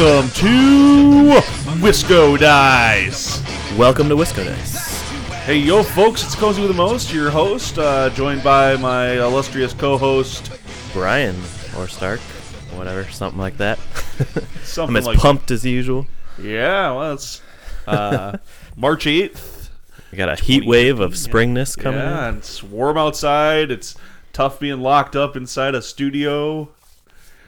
Welcome to Wisco Dice. Welcome to Wisco Dice. Hey, yo, folks, it's Cozy with the Most, your host, uh, joined by my illustrious co-host. Brian or Stark, whatever, something like that. Something I'm as like pumped as usual. Yeah, well, it's uh, March eighth. We got a heat wave of springness coming. Yeah, in. it's warm outside. It's tough being locked up inside a studio.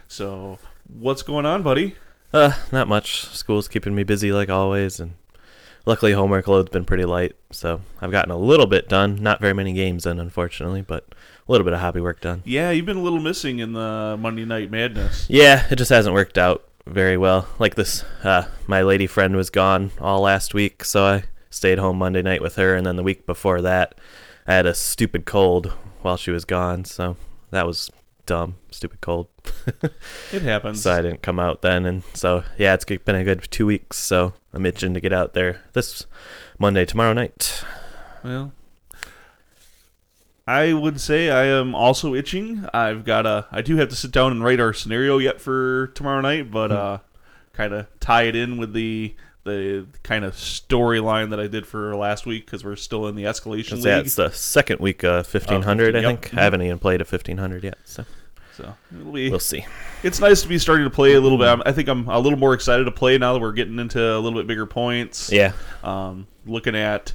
So, what's going on, buddy? Uh, not much. School's keeping me busy like always, and luckily homework load's been pretty light, so I've gotten a little bit done. Not very many games in, unfortunately, but a little bit of hobby work done. Yeah, you've been a little missing in the Monday Night Madness. Yeah, it just hasn't worked out very well. Like this, uh, my lady friend was gone all last week, so I stayed home Monday night with her, and then the week before that, I had a stupid cold while she was gone, so that was dumb, stupid cold. It happens. so I didn't come out then, and so yeah, it's been a good two weeks. So I'm itching to get out there this Monday, tomorrow night. Well, I would say I am also itching. I've got a. I do have to sit down and write our scenario yet for tomorrow night, but Hmm. uh, kind of tie it in with the the kind of storyline that I did for last week because we're still in the escalation So, yeah, it's the second week of 1500, I yep. think. I haven't even played a 1500 yet, so So be. we'll see. It's nice to be starting to play a little bit. I'm- I think I'm a little more excited to play now that we're getting into a little bit bigger points. Yeah, Um, looking at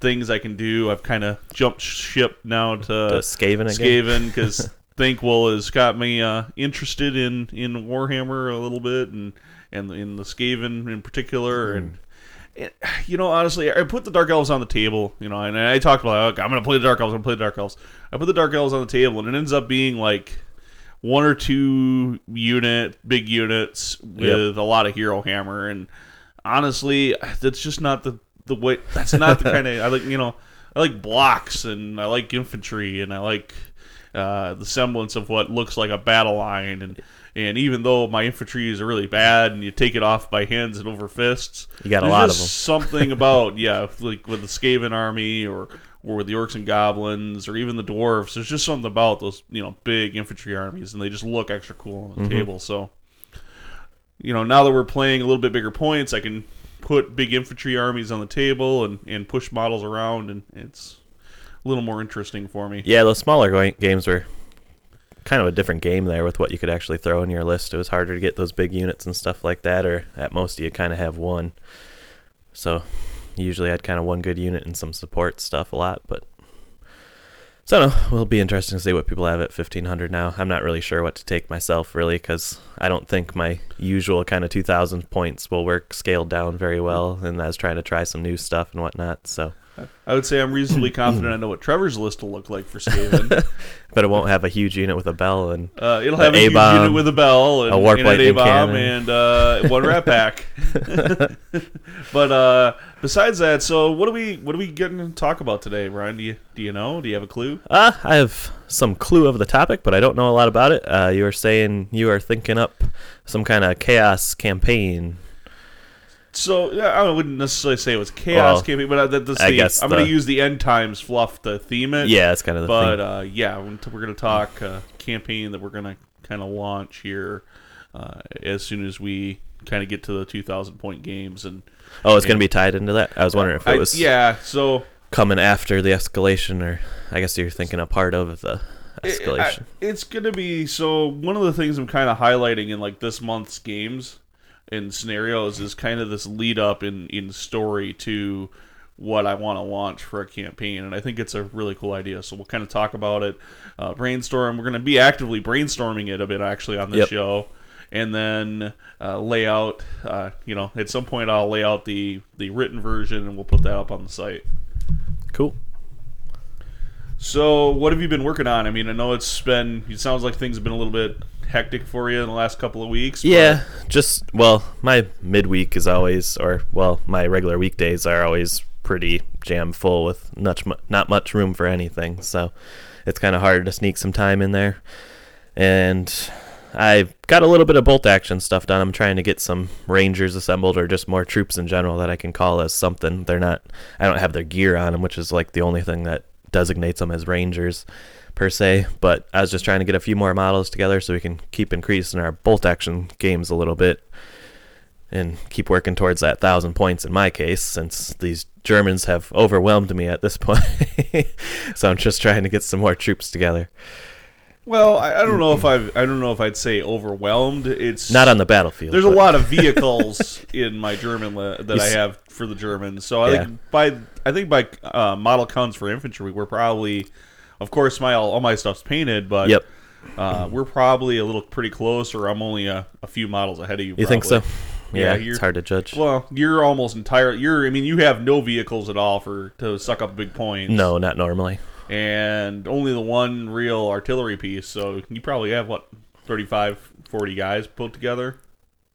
things I can do, I've kind of jumped ship now to the Skaven again. Skaven because Thanquol has got me uh, interested in, in Warhammer a little bit and and in the Skaven in particular and. and, You know, honestly, I put the Dark Elves on the table. You know, and I talked about, like, I'm going to play the Dark Elves. I'm going to play the Dark Elves. I put the Dark Elves on the table, and it ends up being like one or two unit, big units with a lot of Hero Hammer. And honestly, that's just not the the way. That's not the kind of I like. You know, I like blocks and I like infantry and I like uh, the semblance of what looks like a battle line and. And even though my infantry is really bad, and you take it off by hands and over fists, You got a lot of just them. Something about yeah, like with the Skaven army or or with the orcs and goblins or even the dwarves. There's just something about those you know big infantry armies, and they just look extra cool on the Mm-hmm. table. So you know now that we're playing a little bit bigger points, I can put big infantry armies on the table and and push models around, and it's a little more interesting for me. Yeah, those smaller games were kind of a different game there with what you could actually throw in your list. It was harder to get those big units and stuff like that, or at most you kind of have one. So usually I'd kind of one good unit and some support stuff a lot, but so know. It'll be interesting to see what people have at 1500 now. I'm not really sure what to take myself really because I don't think my usual kind of 2000 points will work scaled down very well, and I was trying to try some new stuff and whatnot. So, I would say I'm reasonably confident I know what Trevor's list will look like for Skaven. but it won't have a huge unit with a bell and Uh, it'll have a, huge A-bomb, unit with a bell and a warp and an A-bomb cannon. and uh, one rat pack. but uh, besides that, so what are we what are we getting to talk about today, Ryan? Do you do you know? Do you have a clue? Uh, I have some clue of the topic, but I don't know a lot about it. Uh, you were saying you are thinking up some kind of chaos campaign. So yeah, I wouldn't necessarily say it was chaos Well, campaign, but that, that's I the, guess I'm going to use the end times fluff to theme it. Yeah, that's kind of the but uh, yeah, we're going to talk uh, campaign that we're going to kind of launch here uh, as soon as we kind of get to the 2,000 point games and oh, it's going to be tied into that. I was wondering if it I- was yeah. So coming after the escalation, or I guess you're thinking a part of the It- escalation. I- it's gonna be so. One of the things I'm kind of highlighting in like this month's games and scenarios is kind of this lead up in in story to what I want to launch for a campaign, and I think it's a really cool idea. So we'll kind of talk about it, uh, brainstorm. We're gonna be actively brainstorming it a bit actually on this Yep. show. And then uh, lay out, uh, you know, at some point I'll lay out the the written version, and we'll put that up on the site. cool. So, what have you been working on? I mean, I know it's been. It sounds like things have been a little bit hectic for you in the last couple of weeks. Yeah, just well, my midweek is always, or well, my regular weekdays are always pretty jam full with not not much room for anything. So it's kind of hard to sneak some time in there. And I've got a little bit of bolt action stuff done. I'm trying to get some rangers assembled, or just more troops in general that I can call as something. They're not. I don't have their gear on them, which is like the only thing that designates them as rangers per se. But I was just trying to get a few more models together so we can keep increasing our bolt action games a little bit. and keep working towards that thousand points in my case, since these Germans have overwhelmed me at this point. so I'm just trying to get some more troops together. Well, I, I don't know if I've—I don't know if I'd say overwhelmed. It's Not on the battlefield. There's a lot of vehicles in my German li- I have for the Germans. So I Yeah. think by I think by uh, model counts for infantry, we're probably, of course, my all, all my stuff's painted, but Yep. uh, we're probably a little pretty close, or I'm only a, a few models ahead of you. You think so? probably. Yeah, it's hard to judge. Well, you're almost entire. You're. I mean, you have no vehicles at all for to suck up big points. no, not normally. and only the one real artillery piece. So you probably have what 35, 40 guys put together.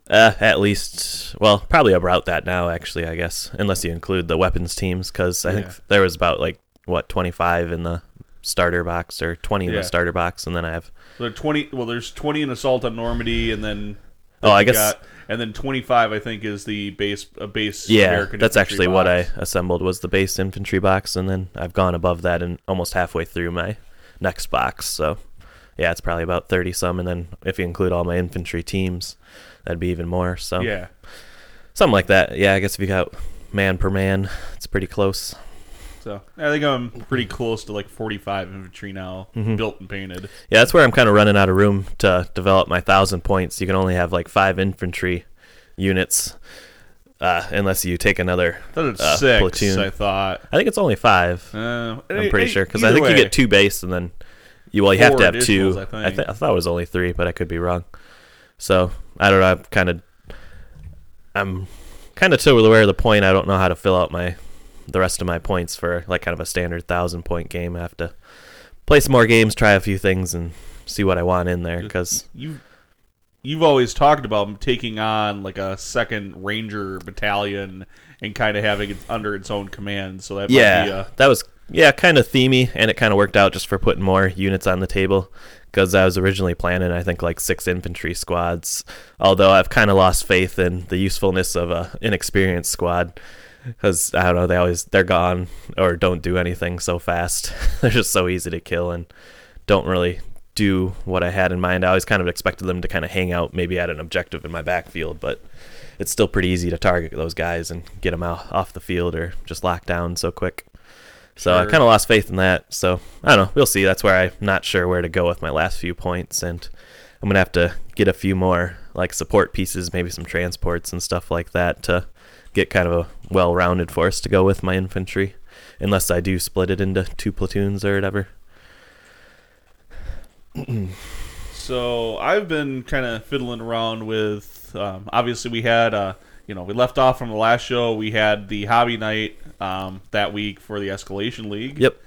Uh, at least, well, probably about that now, actually, I guess, unless you include the weapons teams, because I Yeah. think there was about like what 25 in the starter box or 20 in Yeah. the starter box, and then I have There are twenty. Well, there's twenty in assault on Normandy, and then Oh, I guess- and then twenty five. I think is the base a base. yeah, American that's actually what I assembled was the base infantry box, and then I've gone above that and almost halfway through my next box. So yeah, it's probably about 30 some, and then if you include all my infantry teams, that'd be even more. So Yeah, something like that. Yeah, I guess if you got man per man, it's pretty close. So I think I'm pretty close to like forty five infantry now, Mm-hmm. built and painted. Yeah, that's where I'm kind of running out of room to develop my thousand points. You can only have like five infantry units, uh, unless you take another. I thought Uh, six. platoon. I thought. I think it's only five. Uh, I'm pretty sure because I think you get two base and then you well you have to have two. I I, th- I thought it was only three, but I could be wrong. So I don't know. I'm kind of I'm kind of to where the point I don't know how to fill out my the rest of my points for like kind of a standard thousand point game. I have to play some more games, try a few things, and see what I want in there because. you you've always talked about taking on like a second ranger battalion and kind of having it under its own command so that might be yeah, a, that was yeah kind of themey, and it kind of worked out just for putting more units on the table. Because I was originally planning, I think like six infantry squads. Although I've kind of lost faith in the usefulness of a inexperienced squad. Because I don't know, they always they're gone or don't do anything so fast. they're just so easy to kill and don't really do what I had in mind. I always kind of expected them to kind of hang out, maybe at an objective in my backfield, but it's still pretty easy to target those guys and get them out off the field or just lock down so quick. So I kind of lost faith in that. So I don't know. We'll see. That's where I'm not sure where to go with my last few points, and I'm gonna have to get a few more like support pieces, maybe some transports and stuff like that to get kind of a well-rounded force to go with my infantry. Unless I do split it into two platoons or whatever. so i've been kind of fiddling around with um, obviously we had uh you know we left off from the last show we had the hobby night um, that week for the escalation league Yep.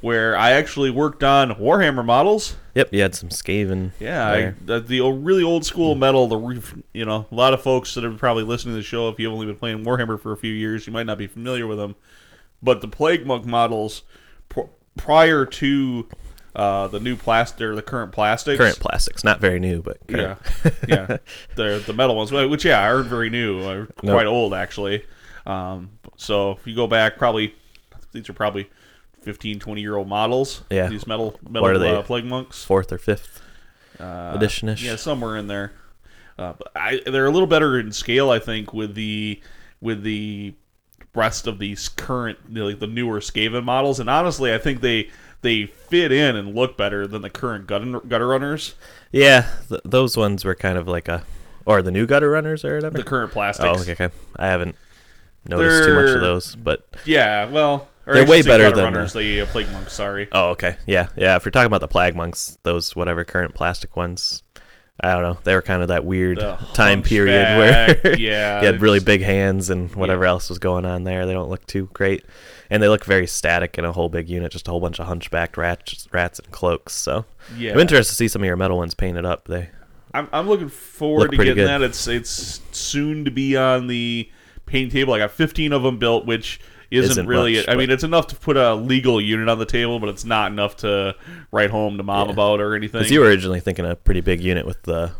Where i actually worked on warhammer models Yep. You had some Skaven. Yeah, I, the, the old- really old school metal. The you know a lot of folks that are probably listening to the show. If you've only been playing Warhammer for a few years, you might not be familiar with them. But the Plague Monk models pr- prior to uh, the new plastic or the current plastics, current plastics, not very new, but yeah, current. yeah, the the metal ones, which yeah, aren't very new, are Nope. quite old actually. Um, so if you go back, probably these are probably 15, 20 year old models. Yeah. these metal metal What are they? Uh, Plague Monks. fourth or fifth Uh, edition-ish. Yeah, somewhere in there. Uh, but I, they're a little better in scale, I think, with the with the rest of these current, like the newer Skaven models. And honestly, I think they they fit in and look better than the current gutter, gutter runners, Yeah, th- those ones were kind of like a, or the new gutter runners or whatever. the current plastics. Oh, okay, okay. I haven't noticed too much They're- of those, but Yeah, well, or They're way better than runners. The uh, plague monks. Sorry. oh, okay, yeah, yeah. If you're talking about the plague monks, those whatever current plastic ones, I don't know. They were kind of that weird The time period where yeah, you had really it's- big hands and whatever else was going on there. They don't look too great, and they look very static in a whole big unit, just a whole bunch of hunchbacked rats, rats and cloaks. So Yeah. I'm interested to see some of your metal ones painted up. They I'm, I'm looking forward Look to getting good. that. It's it's soon to be on the paint table. I got 15 of them built, which isn't, Isn't really. much, I mean, it's enough to put a legal unit on the table, but it's not enough to write home to mom Yeah. about or anything. Because you were originally thinking a pretty big unit with the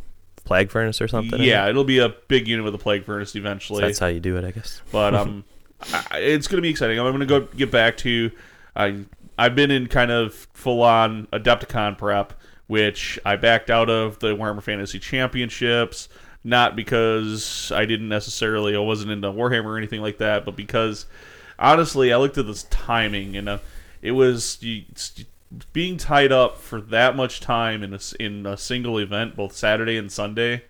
plague furnace or something. yeah, it? it'll be a big unit with a plague furnace eventually. that's how you do it, I guess. but um, I, it's going to be exciting. I'm going to go get back to. I I've been in kind of full on Adepticon prep, which I backed out of the Warhammer Fantasy Championships. not because I didn't necessarily I wasn't into Warhammer or anything like that, but because honestly I looked at this timing and uh, it was you, being tied up for that much time in a, in a single event, both Saturday and Sunday.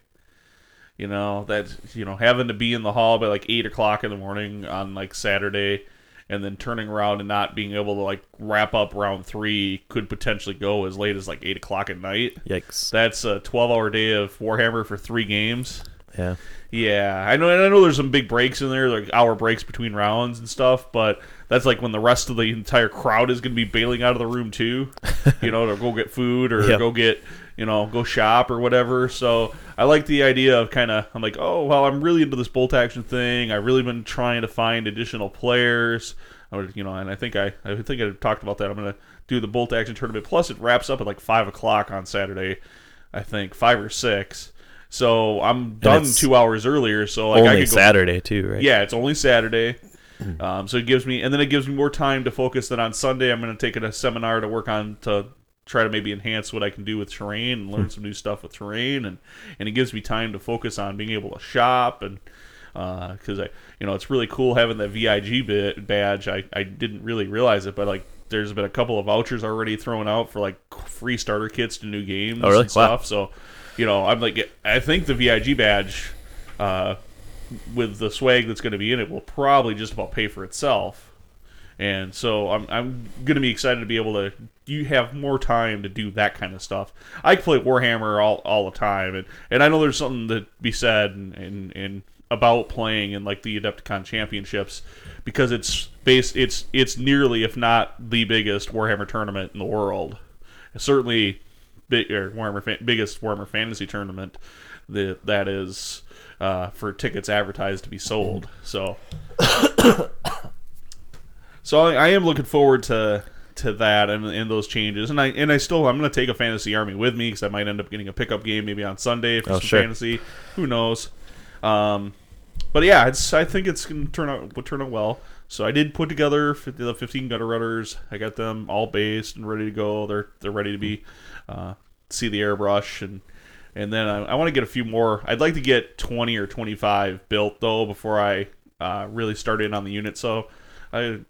You know that you know having to be in the hall by like eight o'clock in the morning on like Saturday and then turning around and not being able to like wrap up round three could potentially go as late as like eight o'clock at night. Yikes. That's a twelve-hour day of Warhammer for three games. Yeah. Yeah, I know. And I know there's some big breaks in there, like hour breaks between rounds and stuff. But that's like when the rest of the entire crowd is going to be bailing out of the room too. you know, to go get food or Yep. go get you know go shop or whatever. So I like the idea of kind of I'm like, oh well, I'm really into this bolt action thing. I've really been trying to find additional players. I would, you know, and I think I I think I talked about that. I'm gonna do the bolt action tournament. Plus, it wraps up at like five o'clock on Saturday. I think five or six. So I'm done two hours earlier. So like I Only could go Saturday too, right? yeah, it's only Saturday. Hmm. Um, so it gives me, and then it gives me more time to focus. Then on Sunday, I'm going to take a seminar to work on to try to maybe enhance what I can do with terrain and learn hmm. some new stuff with terrain, and and it gives me time to focus on being able to shop and uh, because I, you know, it's really cool having that VIG bit badge. I I didn't really realize it, but like. There's been a couple of vouchers already thrown out for like free starter kits to new games Oh, really? and Wow. stuff. So, you know, I'm like, I think the VIG badge, uh, with the swag that's going to be in it will probably just about pay for itself. And so I'm, I'm going to be excited to be able to you have more time to do that kind of stuff. I play Warhammer all, all the time and, and I know there's something to be said and, and, and about playing in like the Adepticon championships because it's based it's it's nearly if not the biggest Warhammer tournament in the world. Certainly big or Warhammer fa- biggest Warhammer fantasy tournament that that is uh, for tickets advertised to be sold. So, so I, I am looking forward to to that and, and those changes. And I and I still I'm going to take a fantasy army with me because I might end up getting a pickup game maybe on Sunday for Oh, some sure. fantasy. Who knows? Um, but yeah, it's I think it's going to turn out will turn out well. So I did put together the 15 gutter runners. I got them all based and ready to go. They're they're ready to be uh, see the airbrush and and then I, I want to get a few more. I'd like to get 20 or 25 built though before I uh, really start in on the unit. So I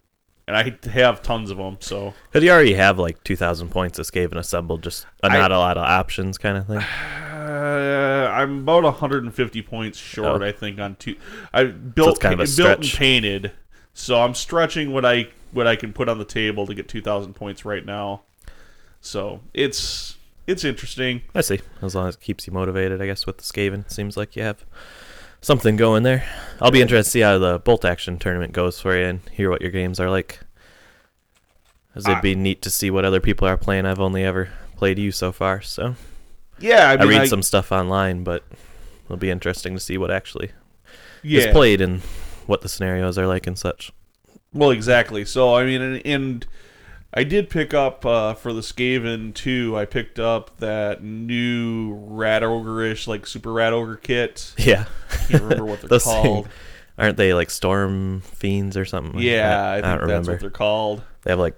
and I have tons of them. So Because you already have like 2,000 points of Skaven assembled, just I- not a lot of options kind of thing. uh, I'm about 150 points short. Oh. I think on two. I built it's kind of a built and painted. So I'm stretching what I what I can put on the table to get 2,000 points right now. So it's it's interesting. I see. As long as it keeps you motivated, I guess, with the Skaven. Seems like you have something going there. I'll be interested to see how the bolt action tournament goes for you and hear what your games are like. As it'd I- be neat to see what other people are playing. I've only ever played you so far, so Yeah, I, I, mean, read some stuff online, but it'll be interesting to see what actually yeah. is played and what the scenarios are like and such. Well, exactly. So I mean, and, and I did pick up uh, for the Skaven too. I picked up that new Rat Ogre-ish, like Super Rat Ogre kit. Yeah, Can't remember what they're called. Things, aren't they like storm fiends or something? like Yeah, that? I think don't that's remember. what they're called. They have like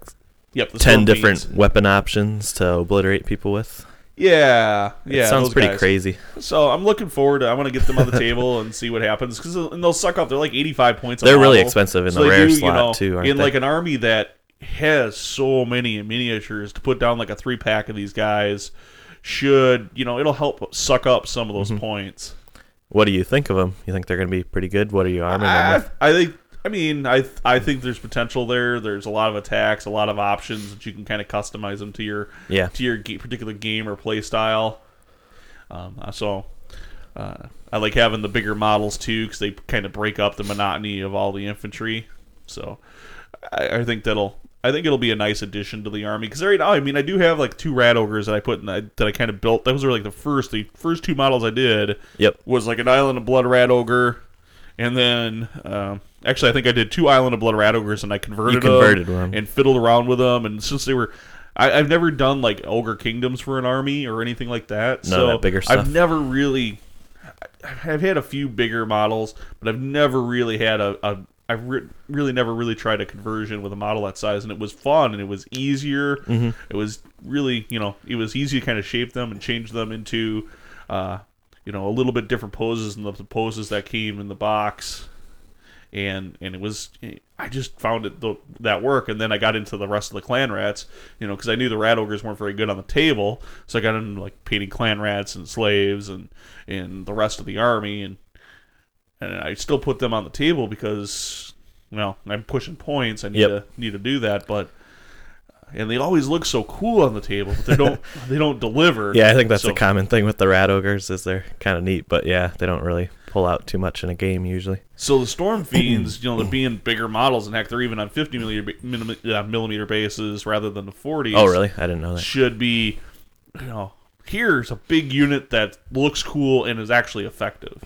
Yep, ten different Fiends. weapon options to obliterate people with. Yeah, yeah, it sounds pretty guys. crazy. So I'm looking forward to. I want to get them on the table and see what happens because and they'll suck up. They're like 85 points. a They're really expensive in So the rare do, you slot know, too, aren't in they? like an army that has so many miniatures to put down like a three pack of these guys should you know it'll help suck up some of those Mm-hmm. points. what do you think of them? You think they're going to be pretty good? What are you arming them I, with? I think. I mean, I I think there's potential there. There's a lot of attacks, a lot of options that you can kind of customize them to your Yeah, to your particular game or play style. Um, so uh, I like having the bigger models too because they kind of break up the monotony of all the infantry. So I, I think that'll I think it'll be a nice addition to the army because right now I mean I do have like two rat ogres that I put in that, that I kind of built. Those were like the first the first two models I did Yep. was like an Island of Blood rat ogre. And then, um, actually, I think I did two Island of Blood rat ogres, and I converted, You converted them one. and fiddled around with them. And since they were, I, I've never done like ogre kingdoms for an army or anything like that. None so that bigger stuff. I've never really, I've had a few bigger models, but I've never really had a. a I've re- really never really tried a conversion with a model that size, and it was fun and it was easier. Mm-hmm. It was really, you know, it was easy to kind of shape them and change them into, uh, you know, a little bit different poses than the poses that came in the box. And and it was I just found it th- that work, and then I got into the rest of the clan rats, you know, because I knew the rat ogres weren't very good on the table, so I got into like painting clan rats and slaves and and the rest of the army, and and I still put them on the table because, well, I'm pushing points. I need Yep. to need to do that, but and they always look so cool on the table, but they don't they don't deliver. Yeah, I think that's So- a common thing with the rat ogres is they're kind of neat, but yeah, they don't really pull out too much in a game usually. So the storm fiends, you know, they're being bigger models, and heck, they're even on 50 millimeter, millimeter, uh, bases rather than the 40s. Oh, really? I didn't know that. Should be, you know, here's a big unit that looks cool and is actually effective.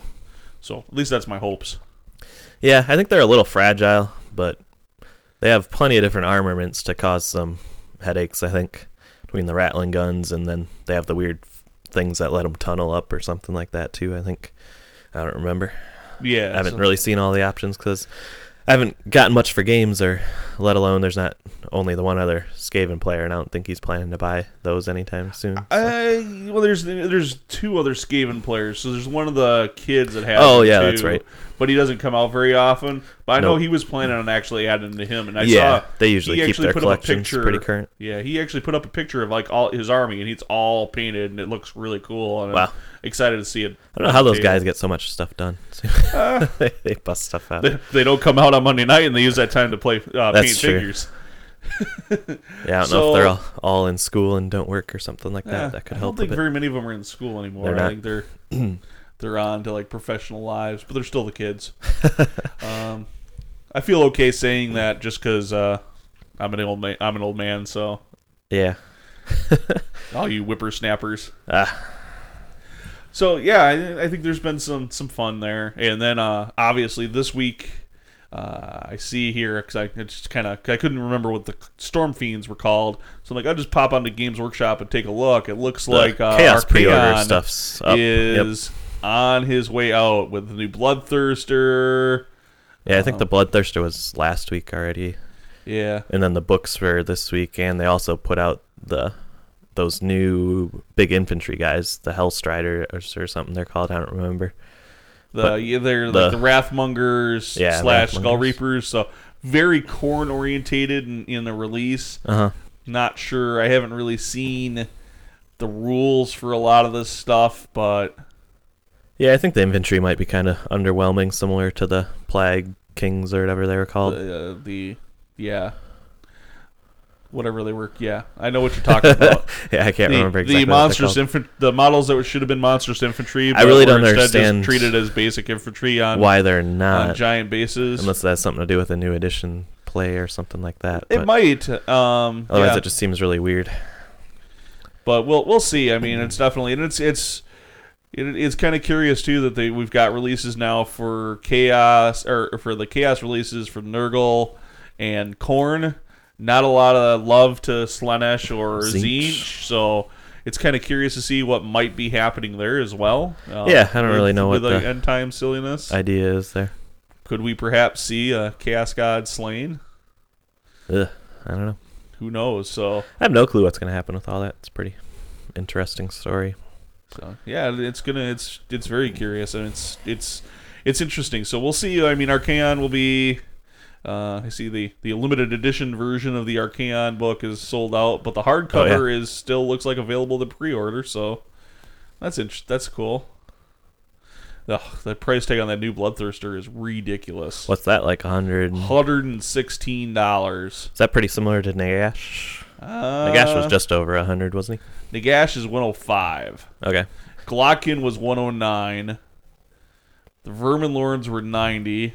So at least that's my hopes. Yeah, I think they're a little fragile, but they have plenty of different armaments to cause some headaches. I think between the rattling guns and then they have the weird things that let them tunnel up or something like that too. I think I don't remember. Yeah, I haven't so- really seen all the options because I haven't gotten much for games, or let alone there's not only the one other Skaven player, and I don't think he's planning to buy those anytime soon. so. I well, there's there's two other Skaven players. So there's one of the kids that has. Oh, yeah, too, that's right. But he doesn't come out very often. But I know he was planning on actually adding to him, and I yeah, saw they usually he keep their put up a collections picture- pretty current. Yeah, he actually put up a picture of like all his army, and it's all painted, and it looks really cool. And Wow. I'm excited to see it. I don't know how those table. guys get so much stuff done. they, they bust stuff out. They, they don't come out on Monday night, and they use that time to play uh, That's paint true. figures. Yeah, I don't know So- if they're all, all in school and don't work or something like that. Yeah, that could help. I don't think very many of them are in school anymore. They're I not. think they're they're on to like professional lives, but they're still the kids. um, I feel okay saying that just because uh, I'm an old man. I'm an old man, so Yeah. all you whippersnappers. Ah, So yeah, I, I think there's been some some fun there, and then uh, obviously this week. Uh, I see here because I I just kind of I couldn't remember what the storm fiends were called, so I'm like I'll just pop onto Games Workshop and take a look. It looks the like uh, chaos Archaon stuff's up. Yep. is on his way out with the new Bloodthirster. Yeah, I think um, the Bloodthirster was last week already, Yeah, and then the books were this week, and they also put out the those new big infantry guys, the Hellstriders or something they're called. I don't remember. the But yeah, they're the- like the Wrathmongers Yeah, slash Skull Reapers. So very Khorne orientated in, in the release. Uh huh. Not sure. I haven't really seen the rules for a lot of this stuff, but Yeah, I think the infantry might be kind of underwhelming, similar to the Plague Kings or whatever they were called. uh, the yeah, whatever they were. Yeah, I know what you're talking about. yeah, I can't the, remember the exactly. what they're monstrous called. infant, the models that should have been monstrous infantry. I but really don't understand treated as basic infantry on Why they're on not, giant bases. unless that has something to do with a new edition play or something like that. it but might. Um, Otherwise, yeah, it just seems really weird. but we'll we'll see. I mean, it's definitely and it's it's. It, it's kind of curious too that they we've got releases now for chaos or for the chaos releases from Nurgle and Khorne. Not a lot of love to Slaanesh or. Tzeentch, so it's kind of curious to see what might be happening there as well. Um, Yeah, I don't with- really know what the the end time silliness. Idea is there. Could we perhaps see a chaos god slain? Ugh, I don't know. Who knows? So, I have no clue what's going to happen with all that. It's a pretty interesting story. so yeah, it's gonna it's it's very curious and it's it's it's interesting. So we'll see. I mean, Archaon will be. Uh, I see the the limited edition version of the Archaon book is sold out, but the hardcover is still looks like available to pre-order. So that's int- that's cool. Ugh, the price tag on that new Bloodthirster is ridiculous. What's that like? Hundred? Is Hundred and sixteen dollars. Is that pretty similar to Nagash? Uh, Nagash was just over a hundred, wasn't he? Nagash is one hundred five. Okay. Glottkin was 109. The Vermin Lords were 90.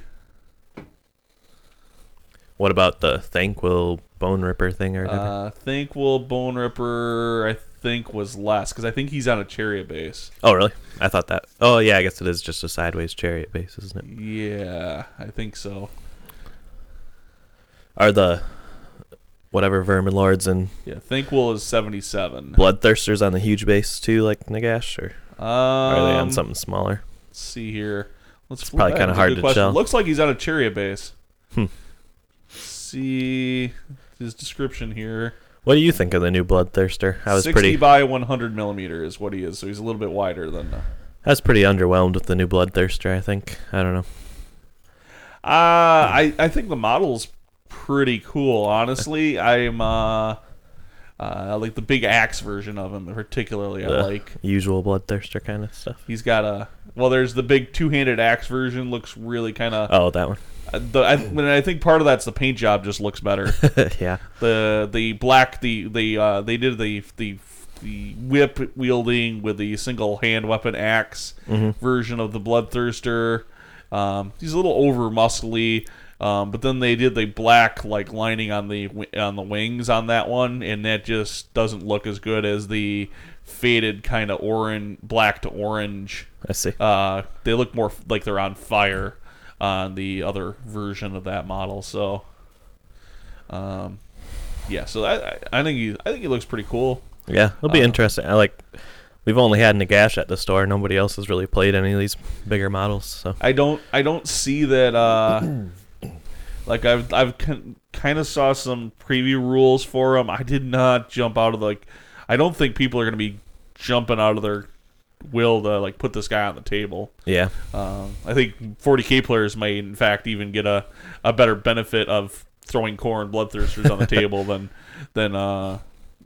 What about the Thanquol Bone Ripper thing or whatever? Uh, Thanquol Bone Ripper, I think, was less because I think he's on a chariot base. oh, really? I thought that. Oh, yeah. I guess it is just a sideways chariot base, isn't it? Yeah, I think so. Are the whatever Vermin Lords and Yeah, Thanquol is 77. Bloodthirsters on the huge base too, like Nagash, or Um, are they on something smaller? Let's see here. Let's probably kinda hard to question. tell. Looks like he's on a chariot base. Hmm. See his description here. What do you think of the new Bloodthirster? I was 60 pretty. by 100 millimeter is what he is, so he's a little bit wider than. Uh, I was pretty underwhelmed with the new Bloodthirster. I think I don't know. Uh, I I think the model's pretty cool. Honestly, I'm uh, uh like the big axe version of him particularly. I like. usual Bloodthirster kind of stuff. He's got a well. There's the big two-handed axe version. Looks really kind of. Oh, that one. The I, when I think part of that's the paint job just looks better. yeah. the the black the the uh, they did the the the whip wielding with the single hand weapon axe version of the bloodthirster. Um, he's a little over muscly, um, but then they did the black like lining on the on the wings on that one, and that just doesn't look as good as the faded kind of orange black to orange. I see. Uh, they look more like they're on fire on the other version of that model. So, um, yeah. So I, I, think he, I think he looks pretty cool. Yeah, it'll be uh, interesting. I like. We've only had Nagash at the store. Nobody else has really played any of these bigger models. So I don't, I don't see that. Uh, like I've, I've kind of saw some preview rules for them. I did not jump out of the, like. I don't think people are going to be jumping out of their will to like put this guy on the table. yeah, Um, I think 40k players may, in fact, even get a, a better benefit of throwing Khorne and bloodthirsters on the table than than uh,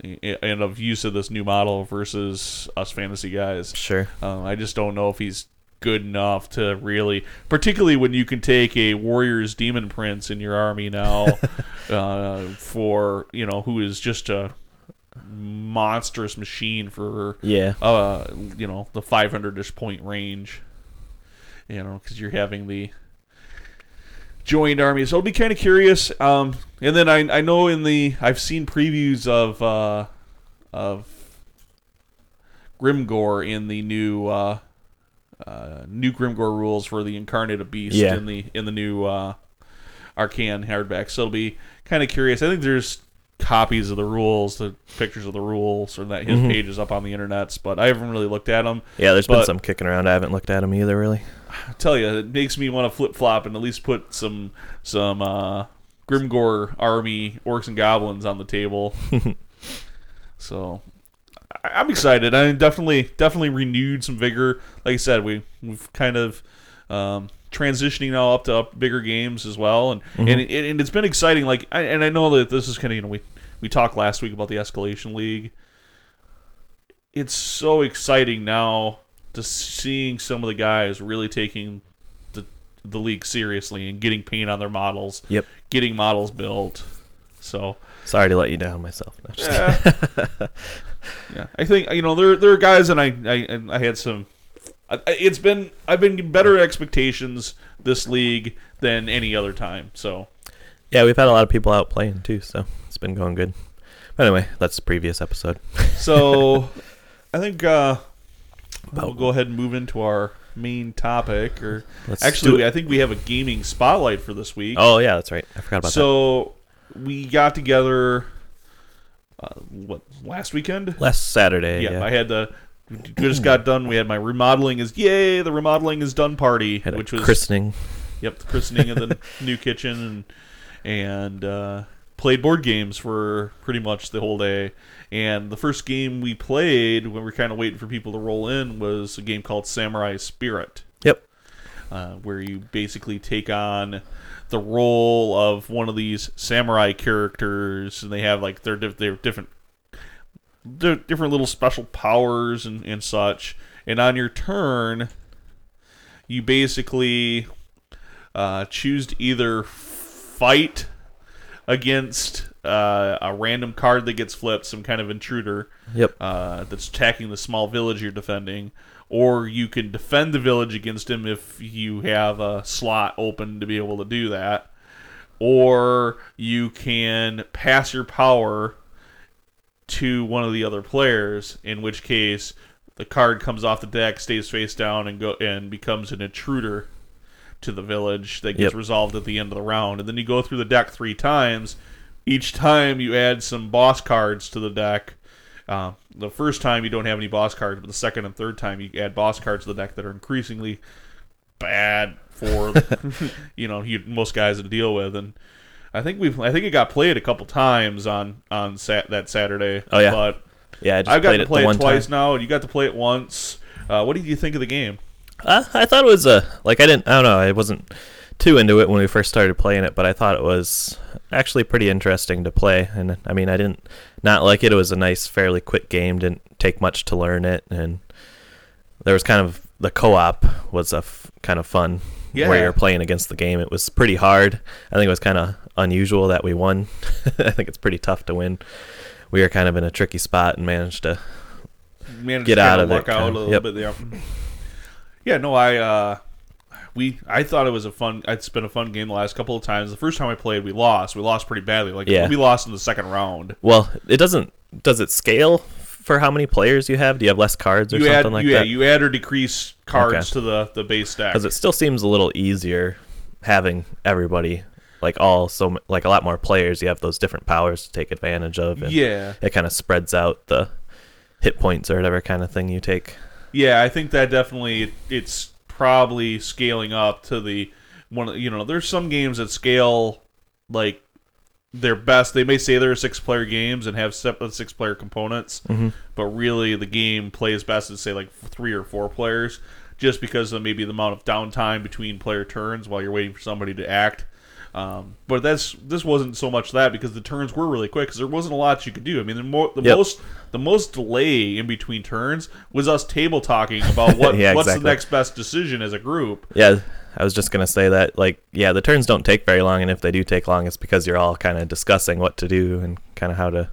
and of use of this new model versus us fantasy guys. sure. Um, I just don't know if he's good enough to really, particularly when you can take a warrior's demon prince in your army now, uh, for you know who is just a monstrous machine for Yeah, uh, you know, the 500ish point range. You know, because you're having the joined army. So I'll be kind of curious. Um, and then I I know in the I've seen previews of uh, of Grimgor in the new uh, uh, new Grimgor rules for the Incarnate of Beast Yeah. in the in the new uh, Archaon hardback. So I'll be kind of curious. I think there's copies of the rules, the pictures of the rules, or that his Mhm. page is up on the internets, but I haven't really looked at them. yeah. There's been some kicking around. I haven't looked at them either, really. I tell you, it makes me want to flip flop and at least put some some uh, Grimgor army orcs and goblins on the table. so I, I'm excited. I definitely definitely renewed some vigor. Like I said, we we've kind of um, transitioning now up to up bigger games as well, and and, it, and it's been exciting. Like I, and I know that this is kind of you know we we talked last week about the escalation league. It's so exciting now to seeing some of the guys really taking the the league seriously and getting paint on their models, Yep. getting models built. So Sorry to let you down myself. No, yeah, yeah. I think you know there there are guys, and I I, and I had some. I- It's been I've been better expectations this league than any other time. So yeah, we've had a lot of people out playing too, so it's been going good. But anyway, that's the previous episode. so I think uh, we'll go ahead and move into our main topic. Or Let's actually. I think we have a gaming spotlight for this week. Oh yeah, that's right. I forgot about that. so we got together. Uh, what last weekend? Last Saturday. yeah, Yeah, I had the. We just got done. We had my remodeling is yay! The remodeling is done party, which was christening. yep the christening of the new kitchen and and uh, played board games for pretty much the whole day. And the first game we played when we were kind of waiting for people to roll in was a game called Samurai Spirit Yep. uh, where you basically take on the role of one of these samurai characters, and they have like their their different their different little special powers and, and such. And on your turn, you basically uh, choose to either fight against uh, a random card that gets flipped, some kind of intruder, Yep. uh, that's attacking the small village you're defending, or you can defend the village against him if you have a slot open to be able to do that, or you can pass your power to one of the other players, in which case the card comes off the deck, stays face down, and go and becomes an intruder to the village that gets Yep. resolved at the end of the round. And then you go through the deck three times. Each time you add some boss cards to the deck. Uh, the first time you don't have any boss cards, but the second and third time you add boss cards to the deck that are increasingly bad for you know you, most guys to deal with. And I think we've I think it got played a couple times on on sat, that Saturday. Oh, yeah. but Yeah, I just I've got to play the it twice time. now, you got to play it once. Uh, what did you think of the game? Uh, I thought it was a like I didn't I don't know I wasn't too into it when we first started playing it, but I thought it was actually pretty interesting to play. And I mean I didn't not like it. It was a nice, fairly quick game. Didn't take much to learn it, and there was kind of the co-op was a f- kind of fun Yeah. where you're playing against the game. It was pretty hard. I think it was kind of unusual that we won. I think it's pretty tough to win. We were kind of in a tricky spot and managed to managed Get to out of it, out a kinda. little Yep. bit. Yeah. Yeah, no, I uh, we I thought it was a fun. It's been a fun game the last couple of times. The first time I played, we lost. We lost pretty badly. Like Yeah. we lost in the second round. Well, it doesn't. Does it scale for how many players you have? Do you have less cards or You something add like you, yeah, that? you add or decrease cards Okay. to the the base deck. Because it still seems a little easier having everybody like all so like a lot more players. You have those different powers to take advantage of. And yeah, It kind of spreads out the hit points or whatever kind of thing you take. Yeah. I think that definitely it's probably scaling up to the one. You know, there's some games that scale like their best. They may say they're six player games and have separate six player components, Mm-hmm. but really the game plays best at say like three or four players, just because of maybe the amount of downtime between player turns while you're waiting for somebody to act. Um, but that's this wasn't so much that because the turns were really quick because there wasn't a lot you could do. I mean, the, mo- the Yep. most the most delay in between turns was us table talking about what Yeah, what's exactly. the next best decision as a group. Yeah, I was just gonna say that. Like, yeah, the turns don't take very long, and if they do take long, it's because you're all kind of discussing what to do and kind of how to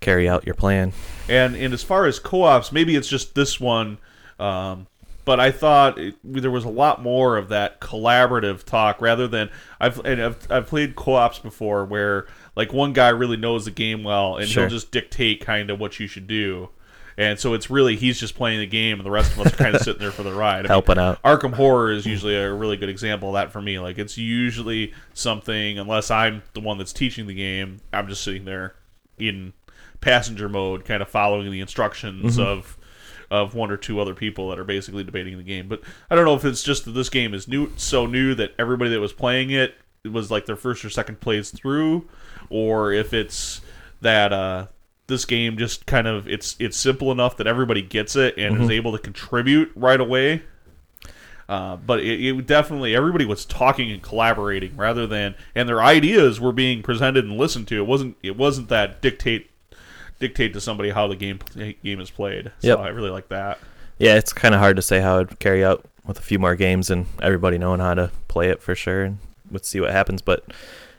carry out your plan. And and as far as co-ops, maybe it's just this one, um, but I thought it, there was a lot more of that collaborative talk rather than I've and I've, I've played co-ops before where like one guy really knows the game well and Sure. he'll just dictate kind of what you should do. And so it's really he's just playing the game, and the rest of us are kind of sitting there for the ride. I mean, Helping out. Arkham Horror is usually a really good example of that for me. Like it's usually something, unless I'm the one that's teaching the game, I'm just sitting there in passenger mode, kind of following the instructions mm-hmm. of of one or two other people that are basically debating the game. But I don't know if it's just that this game is new, so new that everybody that was playing it it was like their first or second plays through, or if it's that uh, this game just kind of it's it's simple enough that everybody gets it and is able to contribute right away. Uh, but it, it definitely everybody was talking and collaborating rather than and their ideas were being presented and listened to. It wasn't it wasn't that dictate dictate to somebody how the game game is played. So Yep. I really like that. Yeah, it's kind of hard to say how it'd carry out with a few more games and everybody knowing how to play it for sure, and let's see what happens. But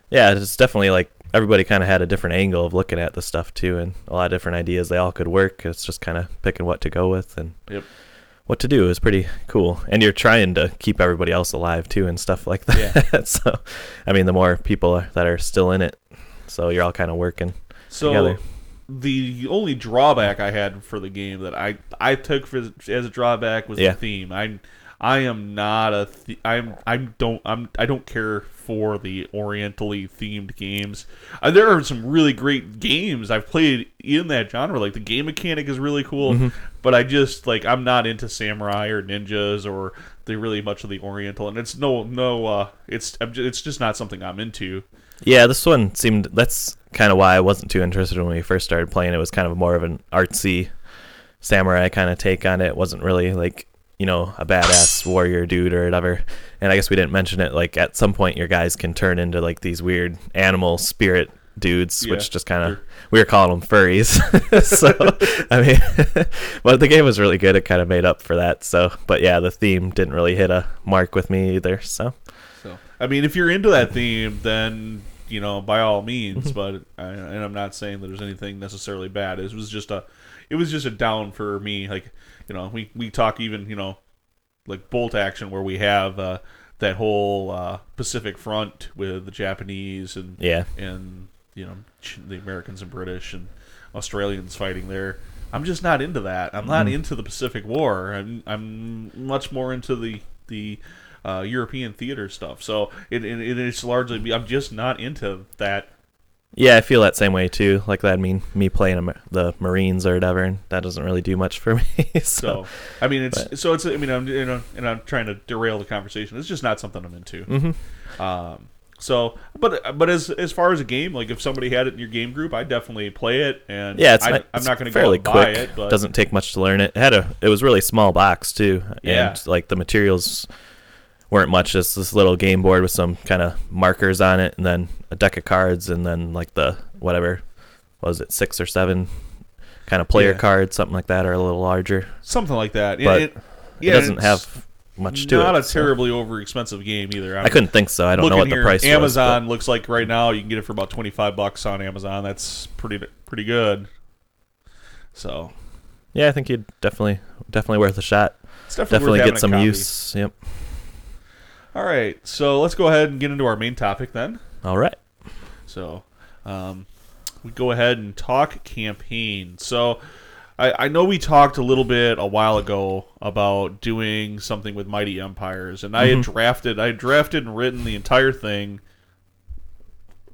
yeah, it's definitely like everybody kind of had a different angle of looking at the stuff too, and a lot of different ideas. They all could work. It's just kind of picking what to go with and Yep. what to do is pretty cool. And you're trying to keep everybody else alive too, and stuff like that. so, I mean, the more people are, that are still in it, so you're all kind of working. So together. The only drawback I had for the game that I I took for, as a drawback was Yeah. the theme. I I am not a th- I'm I don't I'm I don't care for the orientally themed games. Uh, there are some really great games I've played in that genre. Like the game mechanic is really cool, Mm-hmm. but I just like I'm not into samurai or ninjas or the really much of the oriental. And it's no no uh it's I'm it's just not something I'm into. Yeah, this one seemed. That's kind of why I wasn't too interested when we first started playing. It was kind of more of an artsy samurai kind of take on it. It wasn't really like you know a badass warrior dude or whatever. And I guess we didn't mention it. Like at some point, your guys can turn into like these weird animal spirit dudes, Yeah, which just kind of we were calling them furries. so I mean, but the game was really good. It kind of made up for that. So, but yeah, the theme didn't really hit a mark with me either. So So I mean, if you're into that theme, then you know by all means. Mm-hmm. but I, and I'm not saying that there's anything necessarily bad. It was just a, it was just a down for me. Like you know, we we talk even you know, like bolt action where we have uh, that whole uh, Pacific Front with the Japanese and yeah, and you know the Americans and British and Australians fighting there. I'm just not into that. I'm not into the Pacific War. I'm I'm much more into the the uh, European theater stuff. So it, it, it is largely I'm just not into that. Yeah, I feel that same way too. Like that, mean, me playing the Marines or whatever, and that doesn't really do much for me. so, So I mean it's But- so it's I mean I'm you know and I'm trying to derail the conversation. It's just not something I'm into. Mhm. Um, So, but but as as far as a game, like if somebody had it in your game group, I definitely play it. And Yeah, it's I, it's not going to go quick. buy it, but Doesn't take much to learn it. It had a it was really small box too. Yeah. And like the materials weren't much, just this little game board with some kind of markers on it and then a deck of cards and then like the whatever what was it, six or seven kind of player Yeah. cards, something like that, or a little larger. something like that. But it, it doesn't have much to not it. Not a so- terribly over expensive game either. I couldn't think so. I don't know what the here, price Amazon was. looks like right now you can get it for about twenty five bucks on Amazon. That's pretty pretty good. So Yeah, I think you'd definitely definitely worth a shot. it's definitely, Definitely get some use. Yep. All right, so let's go ahead and get into our main topic then. All right. So, um, we go ahead and talk campaign. So, I, I know we talked a little bit a while ago about doing something with Mighty Empires, and I had drafted, I had drafted and written the entire thing,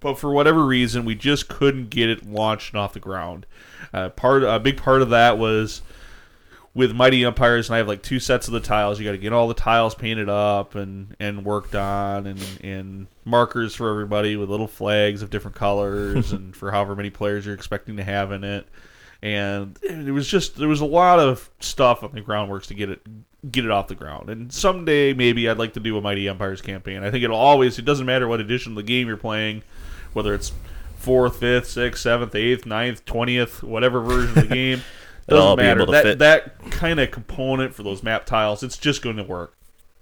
but for whatever reason, we just couldn't get it launched and off the ground. Uh, part, a big part of that was with Mighty Empires, and I have like two sets of the tiles. You got to get all the tiles painted up and and worked on, and and markers for everybody with little flags of different colors, and for however many players you're expecting to have in it. And it was just there was a lot of stuff on the groundworks to get it get it off the ground. And someday maybe I'd like to do a Mighty Empires campaign. I think it'll always it doesn't matter what edition of the game you're playing, whether it's fourth, fifth, sixth, seventh, eighth, ninth, twentieth, whatever version of the game. Doesn't matter. that fit. that kind of component for those map tiles, it's just going to work.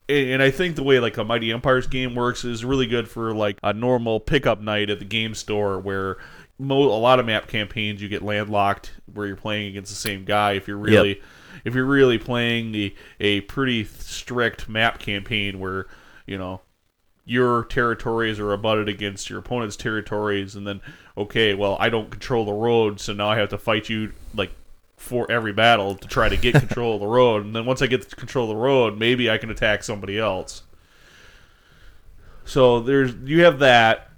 And and I think the way like a Mighty Empires game works is really good for like a normal pickup night at the game store where mo- a lot of map campaigns you get landlocked where you're playing against the same guy if you're really if you're really playing the a pretty strict map campaign where you know your territories are abutted against your opponent's territories and then okay well i don't control the road so now i have to fight you like for every battle to try to get control of the road and then once i get control of the road maybe i can attack somebody else. So there's you have that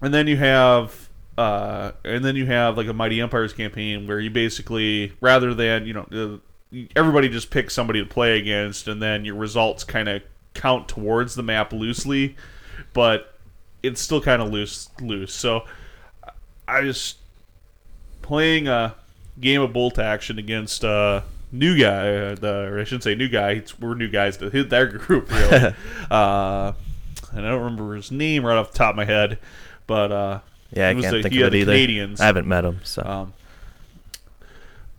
and then you have uh, and then you have like a mighty empires campaign where you basically rather than you know uh, everybody just picks somebody to play against and then your results kind of count towards the map loosely but it's still kind of loose loose. So i just playing a game of bolt action against uh new guy uh, the or i shouldn't say new guy it's, we're new guys to hit their group really uh and i don't remember his name right off the top of my head but uh Yeah, I can't the- think of had it the either. Canadians. I haven't met him, so um,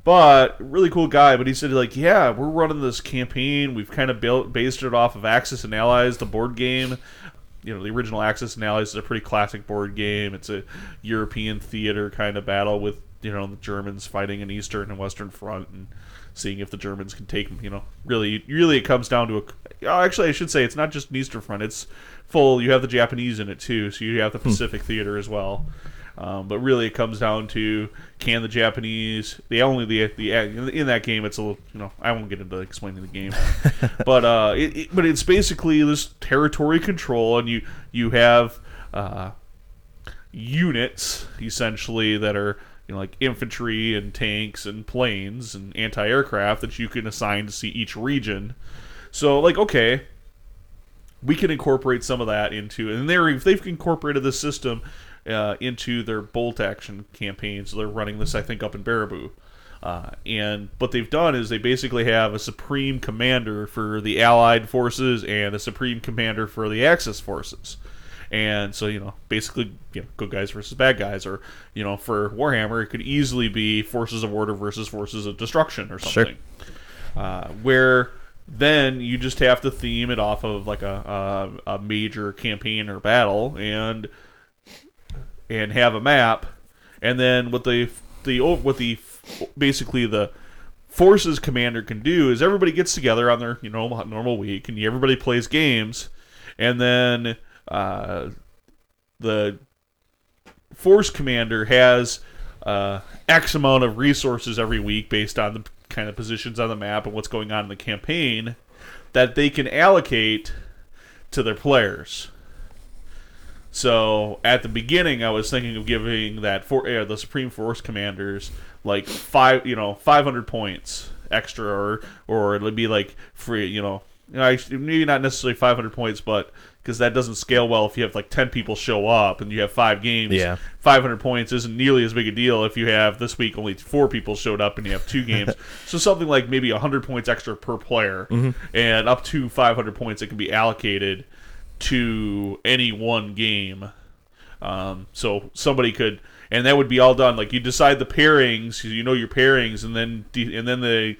but really cool guy. But he said like, yeah, we're running this campaign. We've kind of built based it off of Axis and Allies, the board game. You know, the original Axis and Allies is a pretty classic board game. It's a European theater kind of battle with you know the Germans fighting an Eastern and Western front and seeing if the Germans can take them. You know, really, really, it comes down to a. Oh, actually, I should say it's not just an Eastern front. It's full. You have the Japanese in it too, so you have the Pacific theater as well. Um, but really, it comes down to can the Japanese? The only the the in that game, it's a little you know I won't get into explaining the game, but uh, it, it, but it's basically this territory control, and you you have uh, units essentially that are you know like infantry and tanks and planes and anti-aircraft that you can assign to see each region. So like okay, we can incorporate some of that into and they're they've incorporated this system uh, into their bolt action campaigns. They're running this I think up in Baraboo. Uh, and what they've done is they basically have a supreme commander for the Allied forces and a supreme commander for the Axis forces. And so, you know, basically, you know, good guys versus bad guys, or you know, for Warhammer, it could easily be forces of order versus forces of destruction, or Sure. something. Uh, where then you just have to theme it off of like a, a a major campaign or battle, and and have a map, and then what the the what the basically the forces commander can do is everybody gets together on their you know normal week, and everybody plays games, and then uh, the force commander has uh, X amount of resources every week based on the kind of positions on the map and what's going on in the campaign that they can allocate to their players. So at the beginning, I was thinking of giving that for uh, the Supreme Force commanders like five, you know, five hundred points extra, or or it'd be like free, you know, you know, maybe not necessarily five hundred points, but because that doesn't scale well if you have like 10 people show up and you have five games. Yeah. 500 points isn't nearly as big a deal if you have this week only four people showed up and you have two games. so something like maybe 100 points extra per player and up to 500 points that can be allocated to any one game. Um, so somebody could, and that would be all done. Like you decide the pairings, you know your pairings, and then de- and then the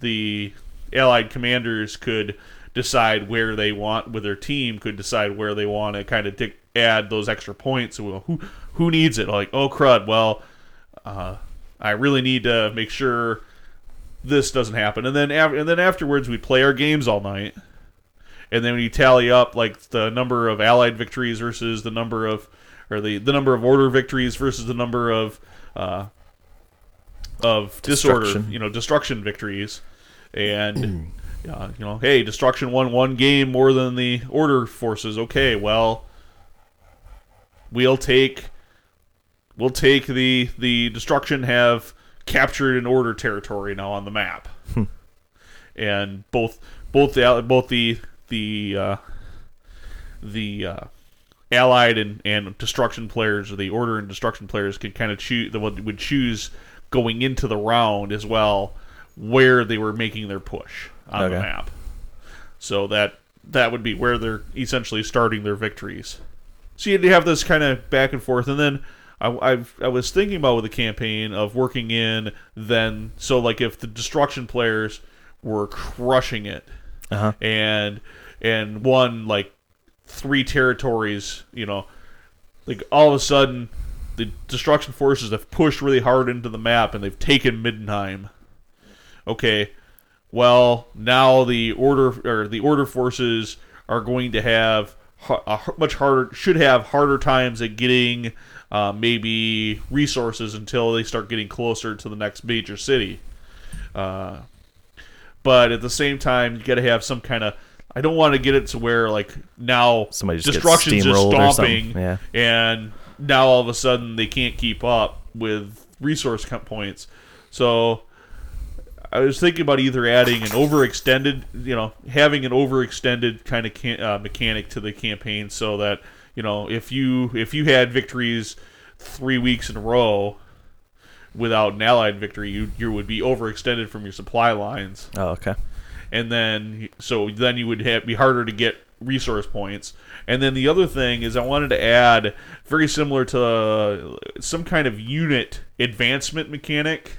the allied commanders could decide where they want with their team could decide where they want to kind of dic- add those extra points. So, well, who who needs it? Like oh crud, well, uh, I really need to make sure this doesn't happen. And then af- and then afterwards we play our games all night and then when you tally up like the number of allied victories versus the number of or the the number of order victories versus the number of uh, of disorder you know destruction victories and uh, you know hey destruction won one game more than the order forces. Okay well we'll take we'll take the the destruction have captured an order territory now on the map. And both both the both the the uh, the uh, allied and, and destruction players or the order and destruction players can kind of choose the would choose going into the round as well where they were making their push on the map so that that would be where they're essentially starting their victories so you have this kind of back and forth, and then I, I've, I was thinking about with the campaign of working in then so like if the destruction players were crushing it Uh-huh. and and won like three territories, you know, like all of a sudden the destruction forces have pushed really hard into the map and they've taken Middenheim. Okay, well now the order or the order forces are going to have a much harder should have harder times at getting uh, maybe resources until they start getting closer to the next major city. Uh, but at the same time, you got to have some kind of. I don't want to get it to where like now Somebody just destruction's just stomping, yeah. and now all of a sudden they can't keep up with resource points. So I was thinking about either adding an overextended, you know, having an overextended kind of can, uh, mechanic to the campaign, so that you know if you if you had victories three weeks in a row without an allied victory, you you would be overextended from your supply lines Oh, okay. and then so then you would have be harder to get resource points. And then the other thing is I wanted to add very similar to uh, some kind of unit advancement mechanic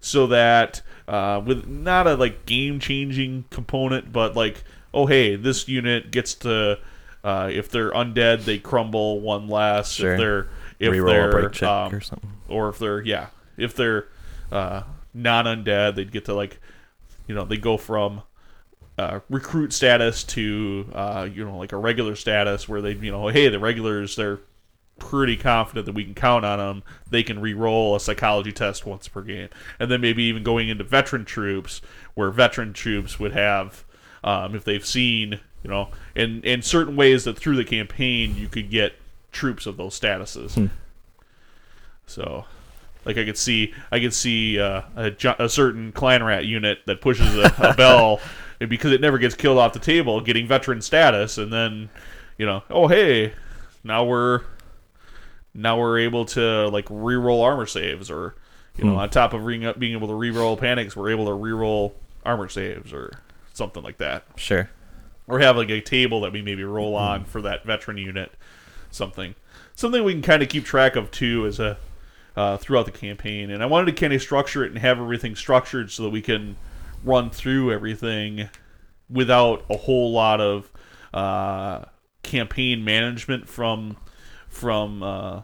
so that uh, with not a like game changing component but like oh hey this unit gets to uh, if they're undead they crumble one less Sure. if they're if Reroll they're break um, or something. or if they're yeah if they're uh, non undead they'd get to like you know they go from uh, recruit status to uh, you know like a regular status where they you know hey the regulars they're pretty confident that we can count on them they can re-roll a psychology test once per game. And then maybe even going into veteran troops where veteran troops would have um, if they've seen you know in in certain ways that through the campaign you could get troops of those statuses. So like I could see, I could see uh, a, a certain clan rat unit that pushes a, a bell, and because it never gets killed off the table, getting veteran status, and then, you know, oh hey, now we're now we're able to like re-roll armor saves, or you know, on top of re- being able to re-roll panics, we're able to re-roll armor saves, or something like that, Sure. or have like a table that we maybe roll on for that veteran unit, something, something we can kind of keep track of too as a uh, throughout the campaign. And I wanted to kind of structure it and have everything structured so that we can run through everything without a whole lot of uh, campaign management from from uh,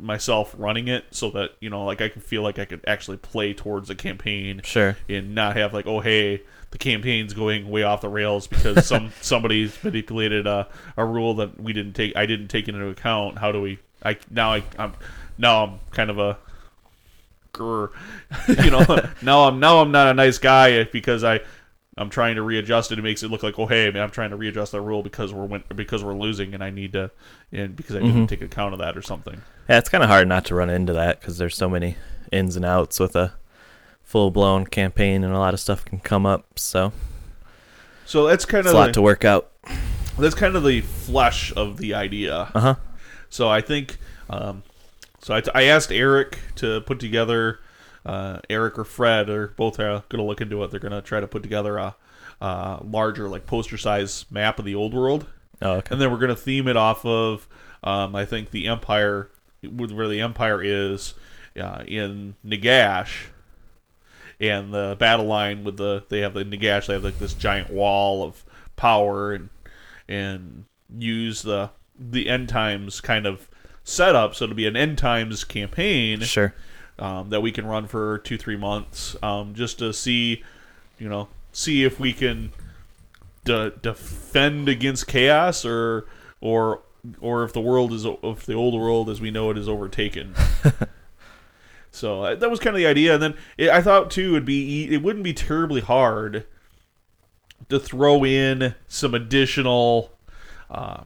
myself running it, so that you know, like I can feel like I could actually play towards the campaign Sure. and not have like, oh hey, the campaign's going way off the rails because some somebody's manipulated a, a rule that we didn't take I didn't take into account. How do we? I now I I'm now I'm kind of a grr, you know now I'm now I'm not a nice guy because I I'm trying to readjust it. It makes it look like oh hey man I'm trying to readjust that rule because we're win- because we're losing and I need to and because I didn't take account of that or something. Yeah, it's kind of hard not to run into that because there's so many ins and outs with a full blown campaign, and a lot of stuff can come up. So So that's kind it's of a lot the- to work out. that's kind of the flesh of the idea. Uh huh. So I think, um, so I, I asked Eric to put together. Uh, Eric or Fred are both uh, going to look into it. They're going to try to put together a, uh larger, like poster size map of the old world, Oh, okay. and then we're going to theme it off of, um, I think the Empire, where the Empire is uh, in Nagash, and the battle line with the they have the Nagash. They have like this giant wall of power and and use the the end times kind of setup. So it'll be an end times campaign Sure. Um, that we can run for two three months um, just to see you know see if we can de- defend against chaos or or or if the world is if the old world as we know it is overtaken. So uh, that was kind of the idea. And then it, i thought too it'd be it wouldn't be terribly hard to throw in some additional uh,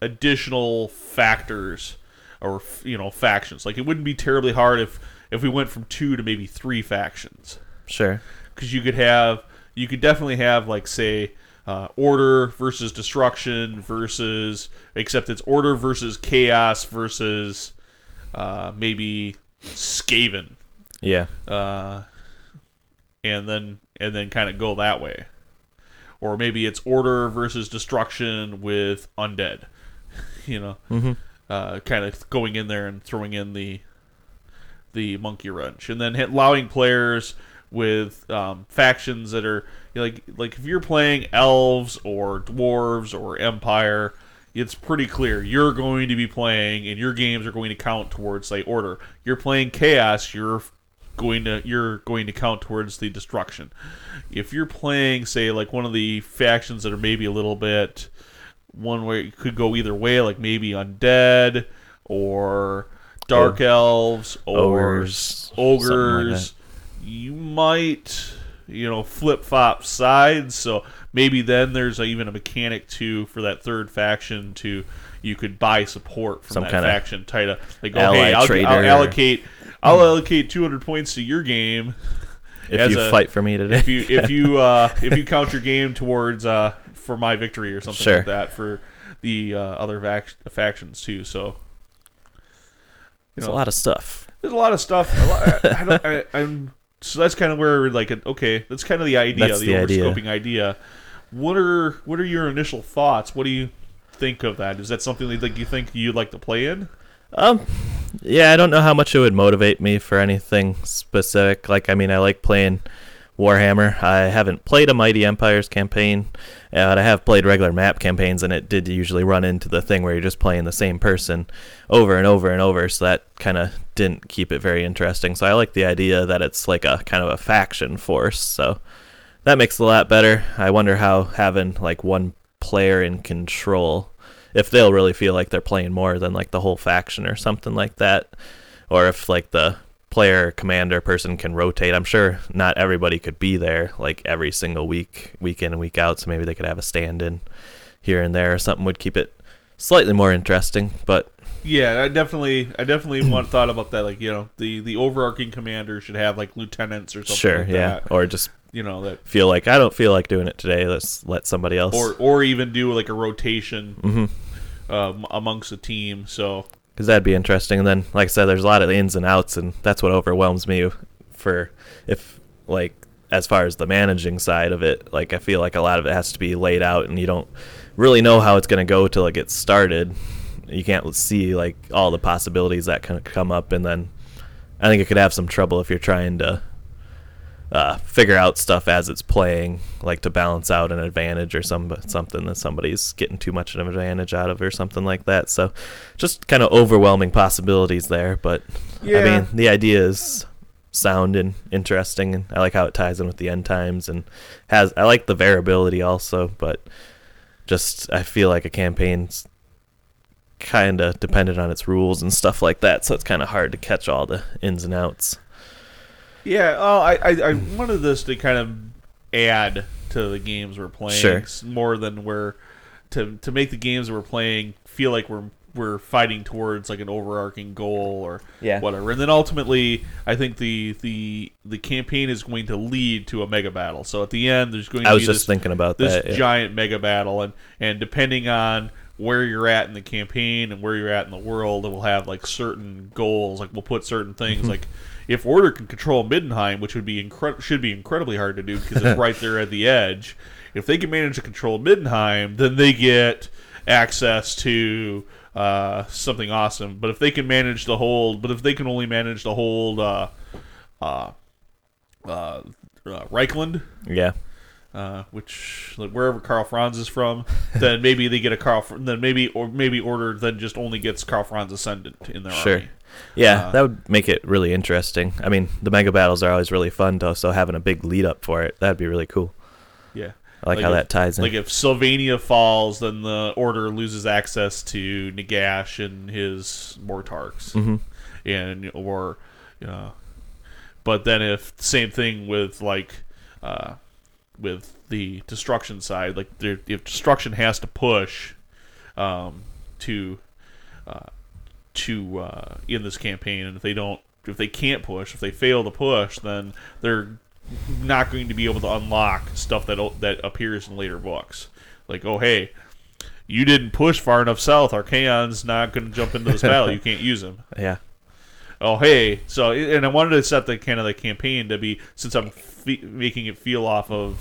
additional factors or you know factions. Like it wouldn't be terribly hard if if we went from two to maybe three factions Sure. because you could have you could definitely have like say uh, order versus destruction versus except it's order versus chaos versus uh, maybe Skaven Yeah. uh, and then and then kind of go that way or maybe it's order versus destruction with undead you know Mm-hmm. uh, kind of going in there and throwing in the the monkey wrench, and then allowing players with um, factions that are you know, like like if you're playing elves or dwarves or empire, it's pretty clear you're going to be playing, and your games are going to count towards say order. You're playing chaos, you're going to you're going to count towards the destruction. If you're playing say like one of the factions that are maybe a little bit one way could go either way, like maybe undead or dark elves or Ogres, s- something like you might, you know, flip flop sides. So maybe then there's a, even a mechanic too for that third faction to you could buy support from Some that faction. Try to like, go, hey, I'll, I'll allocate, I'll allocate 200 points to your game If you a- fight for me today. if you if you uh, if you count your game towards uh, for my victory or something Sure. like that for the uh, other vac- factions too. So It's a lot of stuff. there's a lot of stuff. A lot, I, I don't, I, I'm so that's kind of where we're like okay, that's kind of the idea, That's the, the overscoping idea. What are what are your initial thoughts? What do you think of that? Is that something that like, you think you'd like to play in? Um, yeah, I don't know how much it would motivate me for anything specific. Like, I mean, I like playing Warhammer. I haven't played a Mighty Empires campaign, uh, but I have played regular map campaigns, and it did usually run into the thing where you're just playing the same person over and over and over. So that kind of didn't keep it very interesting. So I like the idea that it's like a kind of a faction force. So that makes it a lot better. I wonder how having like one player in control if they'll really feel like they're playing more than like the whole faction or something like that or if like the player commander person can rotate i'm sure not everybody could be there like every single week week in and week out so maybe they could have a stand-in here and there or something would keep it slightly more interesting but Yeah, I definitely, I definitely want thought about that. Like you know, the the overarching commander should have like lieutenants or something. sure like yeah that. or just You know that, feel like i don't feel like doing it today let's let somebody else or or even do like a rotation hmm um, amongst the team. So because that'd be interesting. And then, like I said, there's a lot of ins and outs, and that's what overwhelms me. For if like as far as the managing side of it, like I feel like a lot of it has to be laid out, and you don't really know how it's going to go till it gets started. You can't see like all the possibilities that can come up, and then I think it could have some trouble if you're trying to uh, figure out stuff as it's playing, like to balance out an advantage or some something that somebody's getting too much of an advantage out of, or something like that. So, just kind of overwhelming possibilities there. But Yeah. I mean, the idea is sound and interesting, and I like how it ties in with the end times and has. I like the variability also, but just I feel like a campaign's kind of dependent on its rules and stuff like that, so it's kind of hard to catch all the ins and outs. Yeah, oh, I, I I wanted this to kind of add to the games we're playing Sure. more than we're to to make the games we're playing feel like we're we're fighting towards like an overarching goal or Yeah. whatever. And then ultimately, I think the the the campaign is going to lead to a mega battle. So at the end, there's going to I was be just this, thinking about this that. yeah. giant mega battle, and and depending on where you're at in the campaign and where you're at in the world, it will have like certain goals. Like we'll put certain things Mm-hmm. like. If Order can control Middenheim, which would be incre- should be incredibly hard to do because it's right there at the edge, if they can manage to control Middenheim, then they get access to uh, something awesome. But if they can manage to hold, but if they can only manage to hold uh, uh, uh, uh, Reikland, yeah. uh, which like, wherever Karl Franz is from, then maybe they get a Karl. Then maybe or maybe Order then just only gets Karl Franz ascendant in their Sure. army. Yeah, Uh, that would make it really interesting. I mean, the mega battles are always really fun, though. So having a big lead up for it, that'd be really cool. Yeah. I like, Like how if- that ties in. Like if Sylvania falls, then the Order loses access to Nagash and his Mortarchs, hmm and or, you know, but then if same thing with like, uh, with the destruction side, like if destruction has to push, um, to, uh, to uh, in this campaign, and if they don't, if they can't push, if they fail to push, then they're not going to be able to unlock stuff that that appears in later books. Like, oh hey, you didn't push far enough south. Archaon's not going to jump into this battle. You can't use him. Yeah. Oh hey, so and I wanted to set the kind of the campaign to be since I'm fe- making it feel off of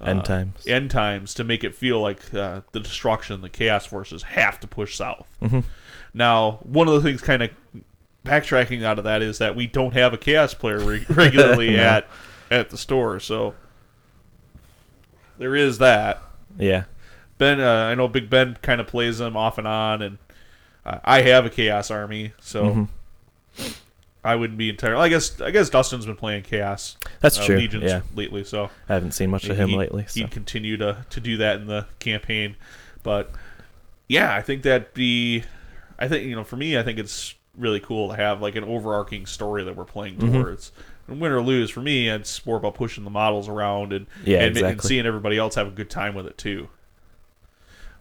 uh, End times. end times to make it feel like uh, the destruction, the chaos forces have to push south. Mhm. Now, one of the things kind of backtracking out of that is that we don't have a chaos player re- regularly No. at at the store, so there is that. Yeah. Ben, uh, I know Big Ben kind of plays them off and on, and uh, I have a chaos army, so Mhm. I wouldn't be entirely. I guess I guess Dustin's been playing chaos That's uh, true. legions Yeah. lately, so I haven't seen much of him he'd- lately. So. He'd continue to, to do that in the campaign, but yeah, I think that'd be, I think you know, for me, I think it's really cool to have like an overarching story that we're playing Mhm. towards. And win or lose, for me, it's more about pushing the models around and Yeah, and, and seeing everybody else have a good time with it too.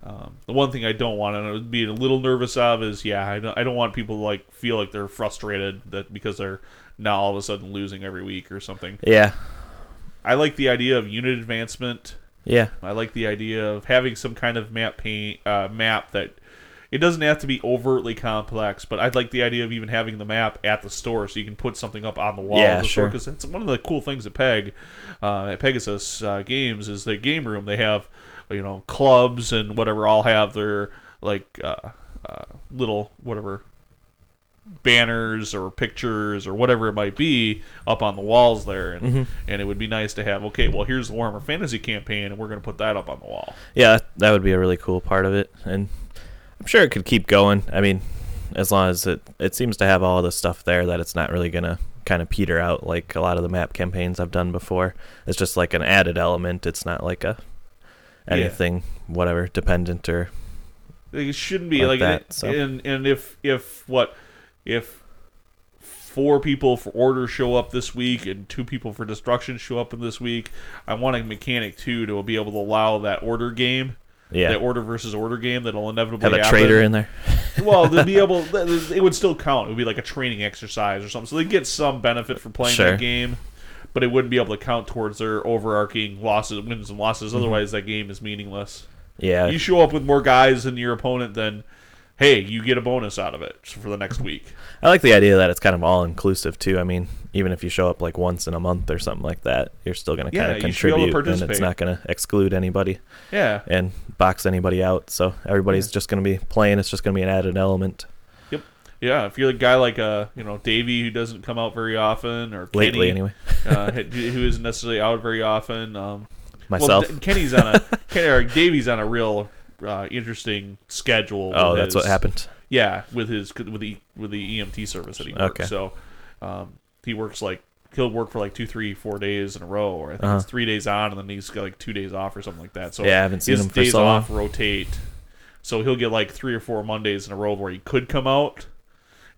Um, the one thing I don't want and I would be a little nervous of is yeah I don't, I don't want people to like feel like they're frustrated that because they're now all of a sudden losing every week or something. Yeah. I like the idea of unit advancement. Yeah. I like the idea of having some kind of map paint uh, map that it doesn't have to be overtly complex, but I'd like the idea of even having the map at the store so you can put something up on the wall Yeah, of the sure. Because that's one of the cool things at Peg, uh, at Pegasus uh, Games is the game room. They have you know clubs and whatever all have their like uh, uh, little whatever banners or pictures or whatever it might be up on the walls there and, Mhm. and it would be nice to have okay well here's the warhammer fantasy campaign and we're going to put that up on the wall Yeah, that- that would be a really cool part of it, and I'm sure it could keep going. I mean, as long as it it seems to have all the stuff there that it's not really gonna kind of peter out like a lot of the map campaigns I've done before. It's just like an added element. It's not like a Yeah. anything whatever dependent or it shouldn't be Like like, that, it- so. and and if if what if four people for order show up this week and two people for destruction show up in this week i want a mechanic too to be able to allow that order game yeah, that order versus order game that'll inevitably have a happen. trader in there. well to be able it would still count it would be like a training exercise or something so they get some benefit for playing Sure. that game but it wouldn't be able to count towards their overarching losses wins and losses Mm-hmm. otherwise that game is meaningless Yeah, you show up with more guys than your opponent, then hey, you get a bonus out of it for the next week. I like the idea that it's kind of all inclusive too. I mean, even if you show up like once in a month or something like that, you're still going to Yeah, kind of you should be able to contribute, and it's not going to exclude anybody Yeah, and box anybody out. So everybody's just going to be playing. It's just going to be an added element. Yep. Yeah. If you're a guy like uh, you know Davey who doesn't come out very often, or Lately, Kenny, anyway. uh, who isn't necessarily out very often. Um, Myself. Well, Kenny's on a Kenny, or Davey's on a real uh, interesting schedule. oh, that's his- what happened. Yeah, with his with the with the EMT service that he works. Okay. So um, he works like he'll work for like two, three, four days in a row, or I think Uh-huh. it's three days on, and then he's got like two days off or something like that. So Yeah, I haven't seen his him for days so long. off rotate. So he'll get like three or four Mondays in a row where he could come out,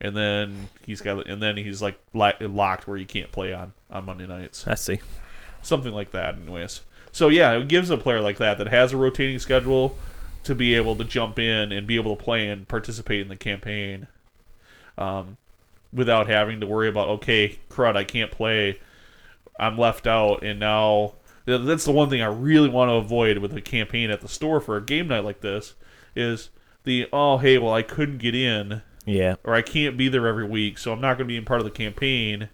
and then he's got and then he's like locked where he can't play on on Monday nights, I see. something like that. Anyways, so yeah, it gives a player like that that has a rotating schedule to be able to jump in and be able to play and participate in the campaign um, without having to worry about okay crud i can't play i'm left out and now that's the one thing i really want to avoid with a campaign at the store for a game night like this is the oh hey well i couldn't get in Yeah. or I can't be there every week, so I'm not going to be in part of the campaign.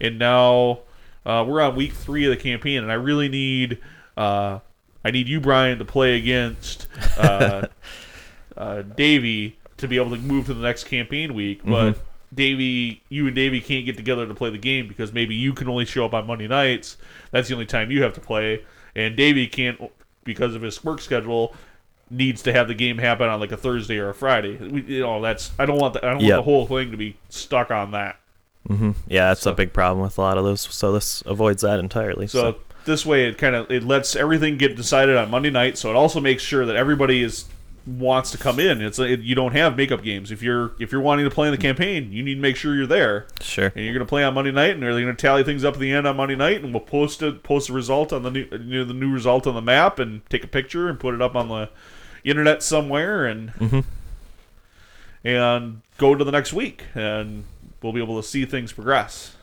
And now uh, we're on week three of the campaign, and I really need uh, I need you, Brian, to play against uh, uh, Davey to be able to move to the next campaign week. But Davey, you and Davey can't get together to play the game because maybe you can only show up on Monday nights. That's the only time you have to play, and Davey can't because of his work schedule needs to have the game happen on like a Thursday or a Friday. We, you know, that's I don't want the, I don't Yep. want the whole thing to be stuck on that. hmm Yeah, that's So- a big problem with a lot of those. So this avoids that entirely. So, So, this way, it kind of it lets everything get decided on Monday night. So it also makes sure that everybody is wants to come in. It's it, you don't have makeup games if you're if you're wanting to play in the campaign. You need to make sure you're there, sure. and you're going to play on Monday night, and they're going to tally things up at the end on Monday night, and we'll post it post the result on the new you know, the new result on the map, and take a picture and put it up on the internet somewhere, and hmm and go to the next week and we'll be able to see things progress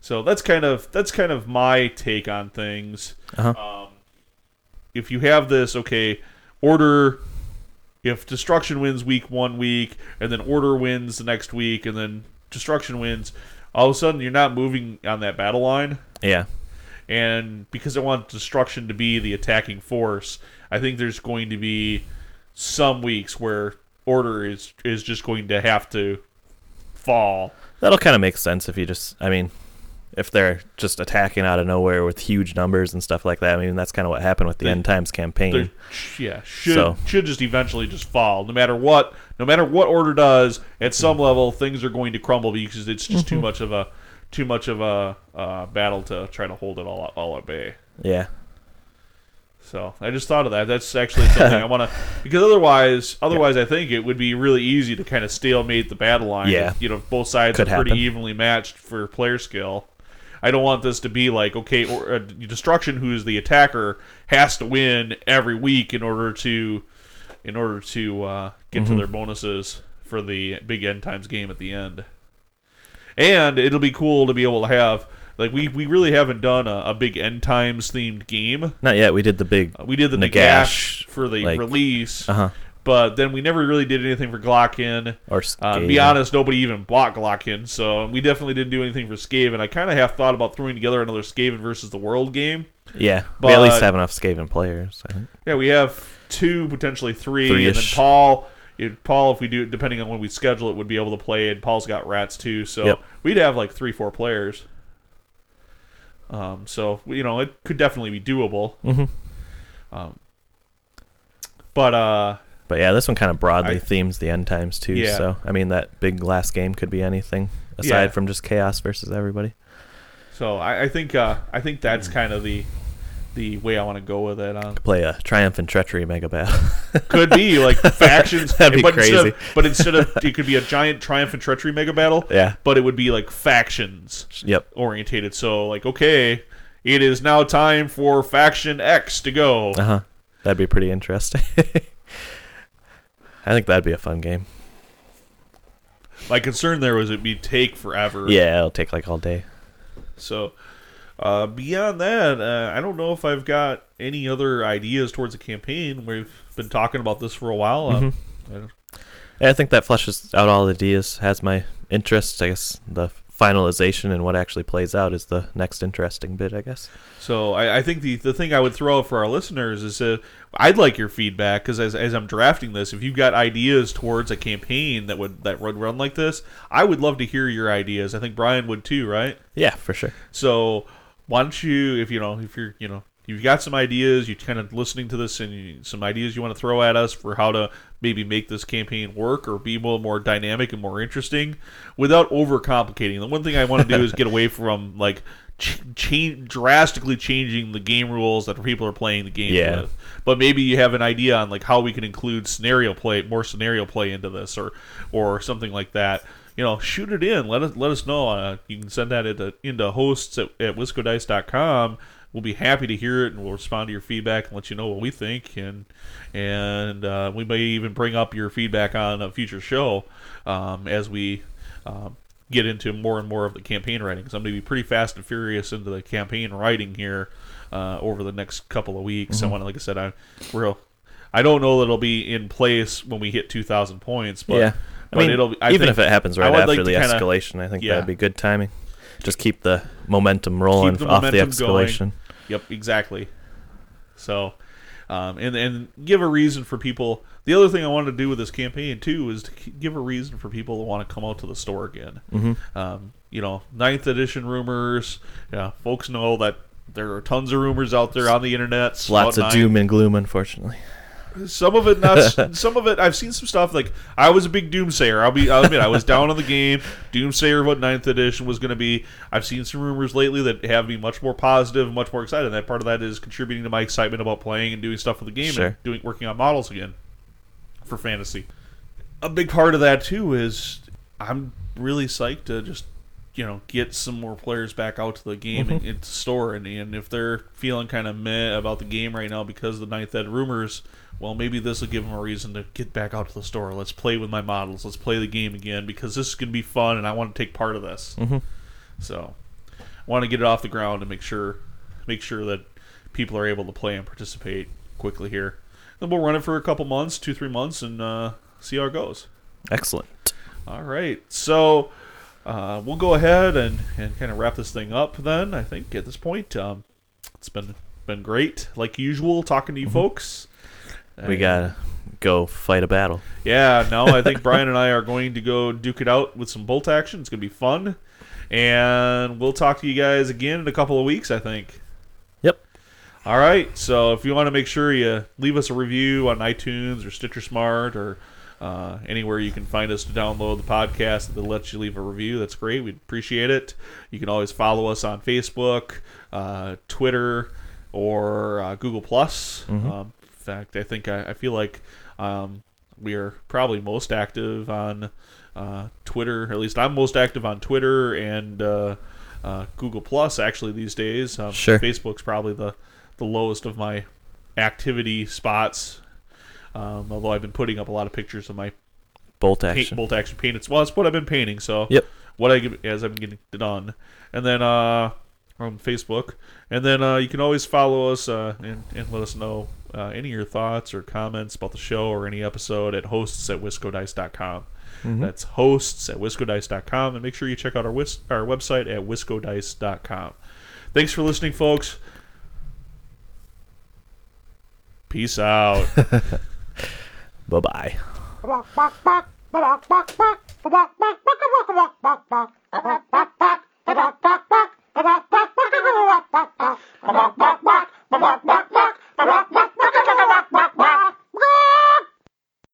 so that's kind of that's kind of my take on things Uh-huh. um, if you have this okay order if destruction wins week one week and then order wins the next week and then destruction wins all of a sudden you're not moving on that battle line Yeah. and because I want destruction to be the attacking force, I think there's going to be some weeks where order is is just going to have to fall. That'll kind of make sense if you just, I mean, if they're just attacking out of nowhere with huge numbers and stuff like that. I mean, that's kind of what happened with the They- End Times campaign. Yeah, should So- should just eventually just fall. No matter what, no matter what order does, at some level things are going to crumble because it's just too much of a too much of a uh, battle to try to hold it all all at bay. Yeah. So I just thought of that. That's actually something I want to because otherwise, otherwise I think it would be really easy to kind of stalemate the battle line. Yeah. you know, both sides Could are pretty happen. evenly matched for player skill. I don't want this to be like okay, or, uh, destruction, who's the attacker, has to win every week in order to in order to uh, get Mm-hmm. to their bonuses for the big end times game at the end. And it'll be cool to be able to have like we, we really haven't done a, a big end times themed game. Not yet. We did the big. Uh, We did the Nagash, Nagash for the like- release, Uh huh. But then we never really did anything for Glottkin. Or Uh, to be honest, nobody even bought Glottkin, so we definitely didn't do anything for Skaven. I kind of have thought about throwing together another Skaven versus the World game. Yeah. but, we at least have enough Skaven players. I think. Yeah, we have two, potentially three, and then Paul. If, Paul, if we do, depending on when we schedule it, would be able to play. And Paul's got rats too, so Yep. we'd have like three, four players. Um, so you know, it could definitely be doable. Mhm. Um, but uh, But yeah, this one kind of broadly I- themes the end times too. Yeah. So I mean, that big last game could be anything aside Yeah. from just chaos versus everybody. So I, I think uh, I think that's kind of the the way I want to go with it. Um, Play a triumph and treachery mega battle. could be like factions, That'd be but Instead crazy. of, but instead of it could be a giant triumph and treachery mega battle. yeah. But it would be like factions Yep. orientated. So like, okay, it is now time for faction X to go. Uh huh. That'd be pretty interesting. I think that'd be a fun game. My concern there was it'd be take forever. Yeah, it'll take like all day. So uh, beyond that, uh, I don't know if I've got any other ideas towards a campaign. We've been talking about this for a while. Um, I don't- I think that fleshes out all the ideas, has my interest. I guess the finalization and what actually plays out is the next interesting bit, I guess. So I, I think the the thing I would throw out for our listeners is uh, I'd like your feedback because as, as I'm drafting this, if you've got ideas towards a campaign that would that would run like this, I would love to hear your ideas. I think Brian would too, right? Yeah, for sure. So why don't you, if you know, if you're, you know, you've got some ideas, you're kind of listening to this, and you, some ideas you want to throw at us for how to maybe make this campaign work or be little more dynamic and more interesting, without overcomplicating. The one thing I want to do is get away from like ch- change drastically changing the game rules that people are playing the game Yeah. with. But maybe you have an idea on like how we can include scenario play, more scenario play into this, or or something like that you know, shoot it in. Let us let us know. Uh, you can send that into, into hosts at, at wiscodice.com we'll be happy to hear it, and we'll respond to your feedback and let you know what we think, and and uh, we may even bring up your feedback on a future show um, as we. Um, get into more and more of the campaign writing. So I'm going to be pretty fast and furious into the campaign writing here uh, over the next couple of weeks. Mm-hmm. I want, like I said, I real. I don't know that it'll be in place when we hit 2,000 points, but yeah. I mean, it'll be, I even think, if it happens right after like the kinda, escalation, I think yeah. that'd be good timing just keep the momentum rolling the off momentum the escalation. Going. Yep, exactly. So, um, and and give a reason for people. The other thing I wanted to do with this campaign too is to give a reason for people to want to come out to the store again. Mm-hmm. Um, you know, ninth edition rumors. Yeah, folks know that there are tons of rumors out there on the internet. Lots of doom and gloom, unfortunately. Some of it not. some of it I've seen some stuff like I was a big Doomsayer. I'll be. I'll admit I was down on the game. Doomsayer, what ninth edition was going to be. I've seen some rumors lately that have me much more positive, much more excited. And that part of that is contributing to my excitement about playing and doing stuff with the game sure. and doing working on models again for fantasy. A big part of that too is I'm really psyched to just you know get some more players back out to the game mm-hmm. and, and store. And, and if they're feeling kind of meh about the game right now because of the ninth ed rumors well maybe this will give them a reason to get back out to the store. Let's play with my models. Let's play the game again because this is going to be fun and i want to take part of this. Mm-hmm. so i want to get it off the ground and make sure make sure that people are able to play and participate quickly here. Then we'll run it for a couple months two three months and uh, see how it goes. Excellent. All right. So uh, we'll go ahead and, and kind of wrap this thing up then. I think at this point, um, it's been been great like usual talking to you mm-hmm. folks. We and, gotta go fight a battle. Yeah, no, I think Brian and I are going to go duke it out with some bolt action. It's gonna be fun, and we'll talk to you guys again in a couple of weeks. I think. Yep. All right. So if you want to make sure you leave us a review on iTunes or Stitcher Smart or uh, anywhere you can find us to download the podcast that lets you leave a review, that's great. We'd appreciate it. You can always follow us on Facebook, uh, Twitter, or uh, Google Plus. Mm-hmm. Um, in fact, I think I, I feel like um, we are probably most active on uh, Twitter. At least I'm most active on Twitter and uh, uh, Google Plus actually these days. Um, sure. Facebook's probably the the lowest of my activity spots um, although I've been putting up a lot of pictures of my bolt action, paint, bolt action paint. It's well, it's what I've been painting. So yep, what I as I'm getting it done, and then uh, on Facebook, and then uh, you can always follow us uh, and and let us know uh, any of your thoughts or comments about the show or any episode at hosts at wiscodice.com. Mm-hmm. That's hosts at wiscodice.com. And make sure you check out our, our website at wiscodice.com. Thanks for listening, folks. Peace out. Bye bye.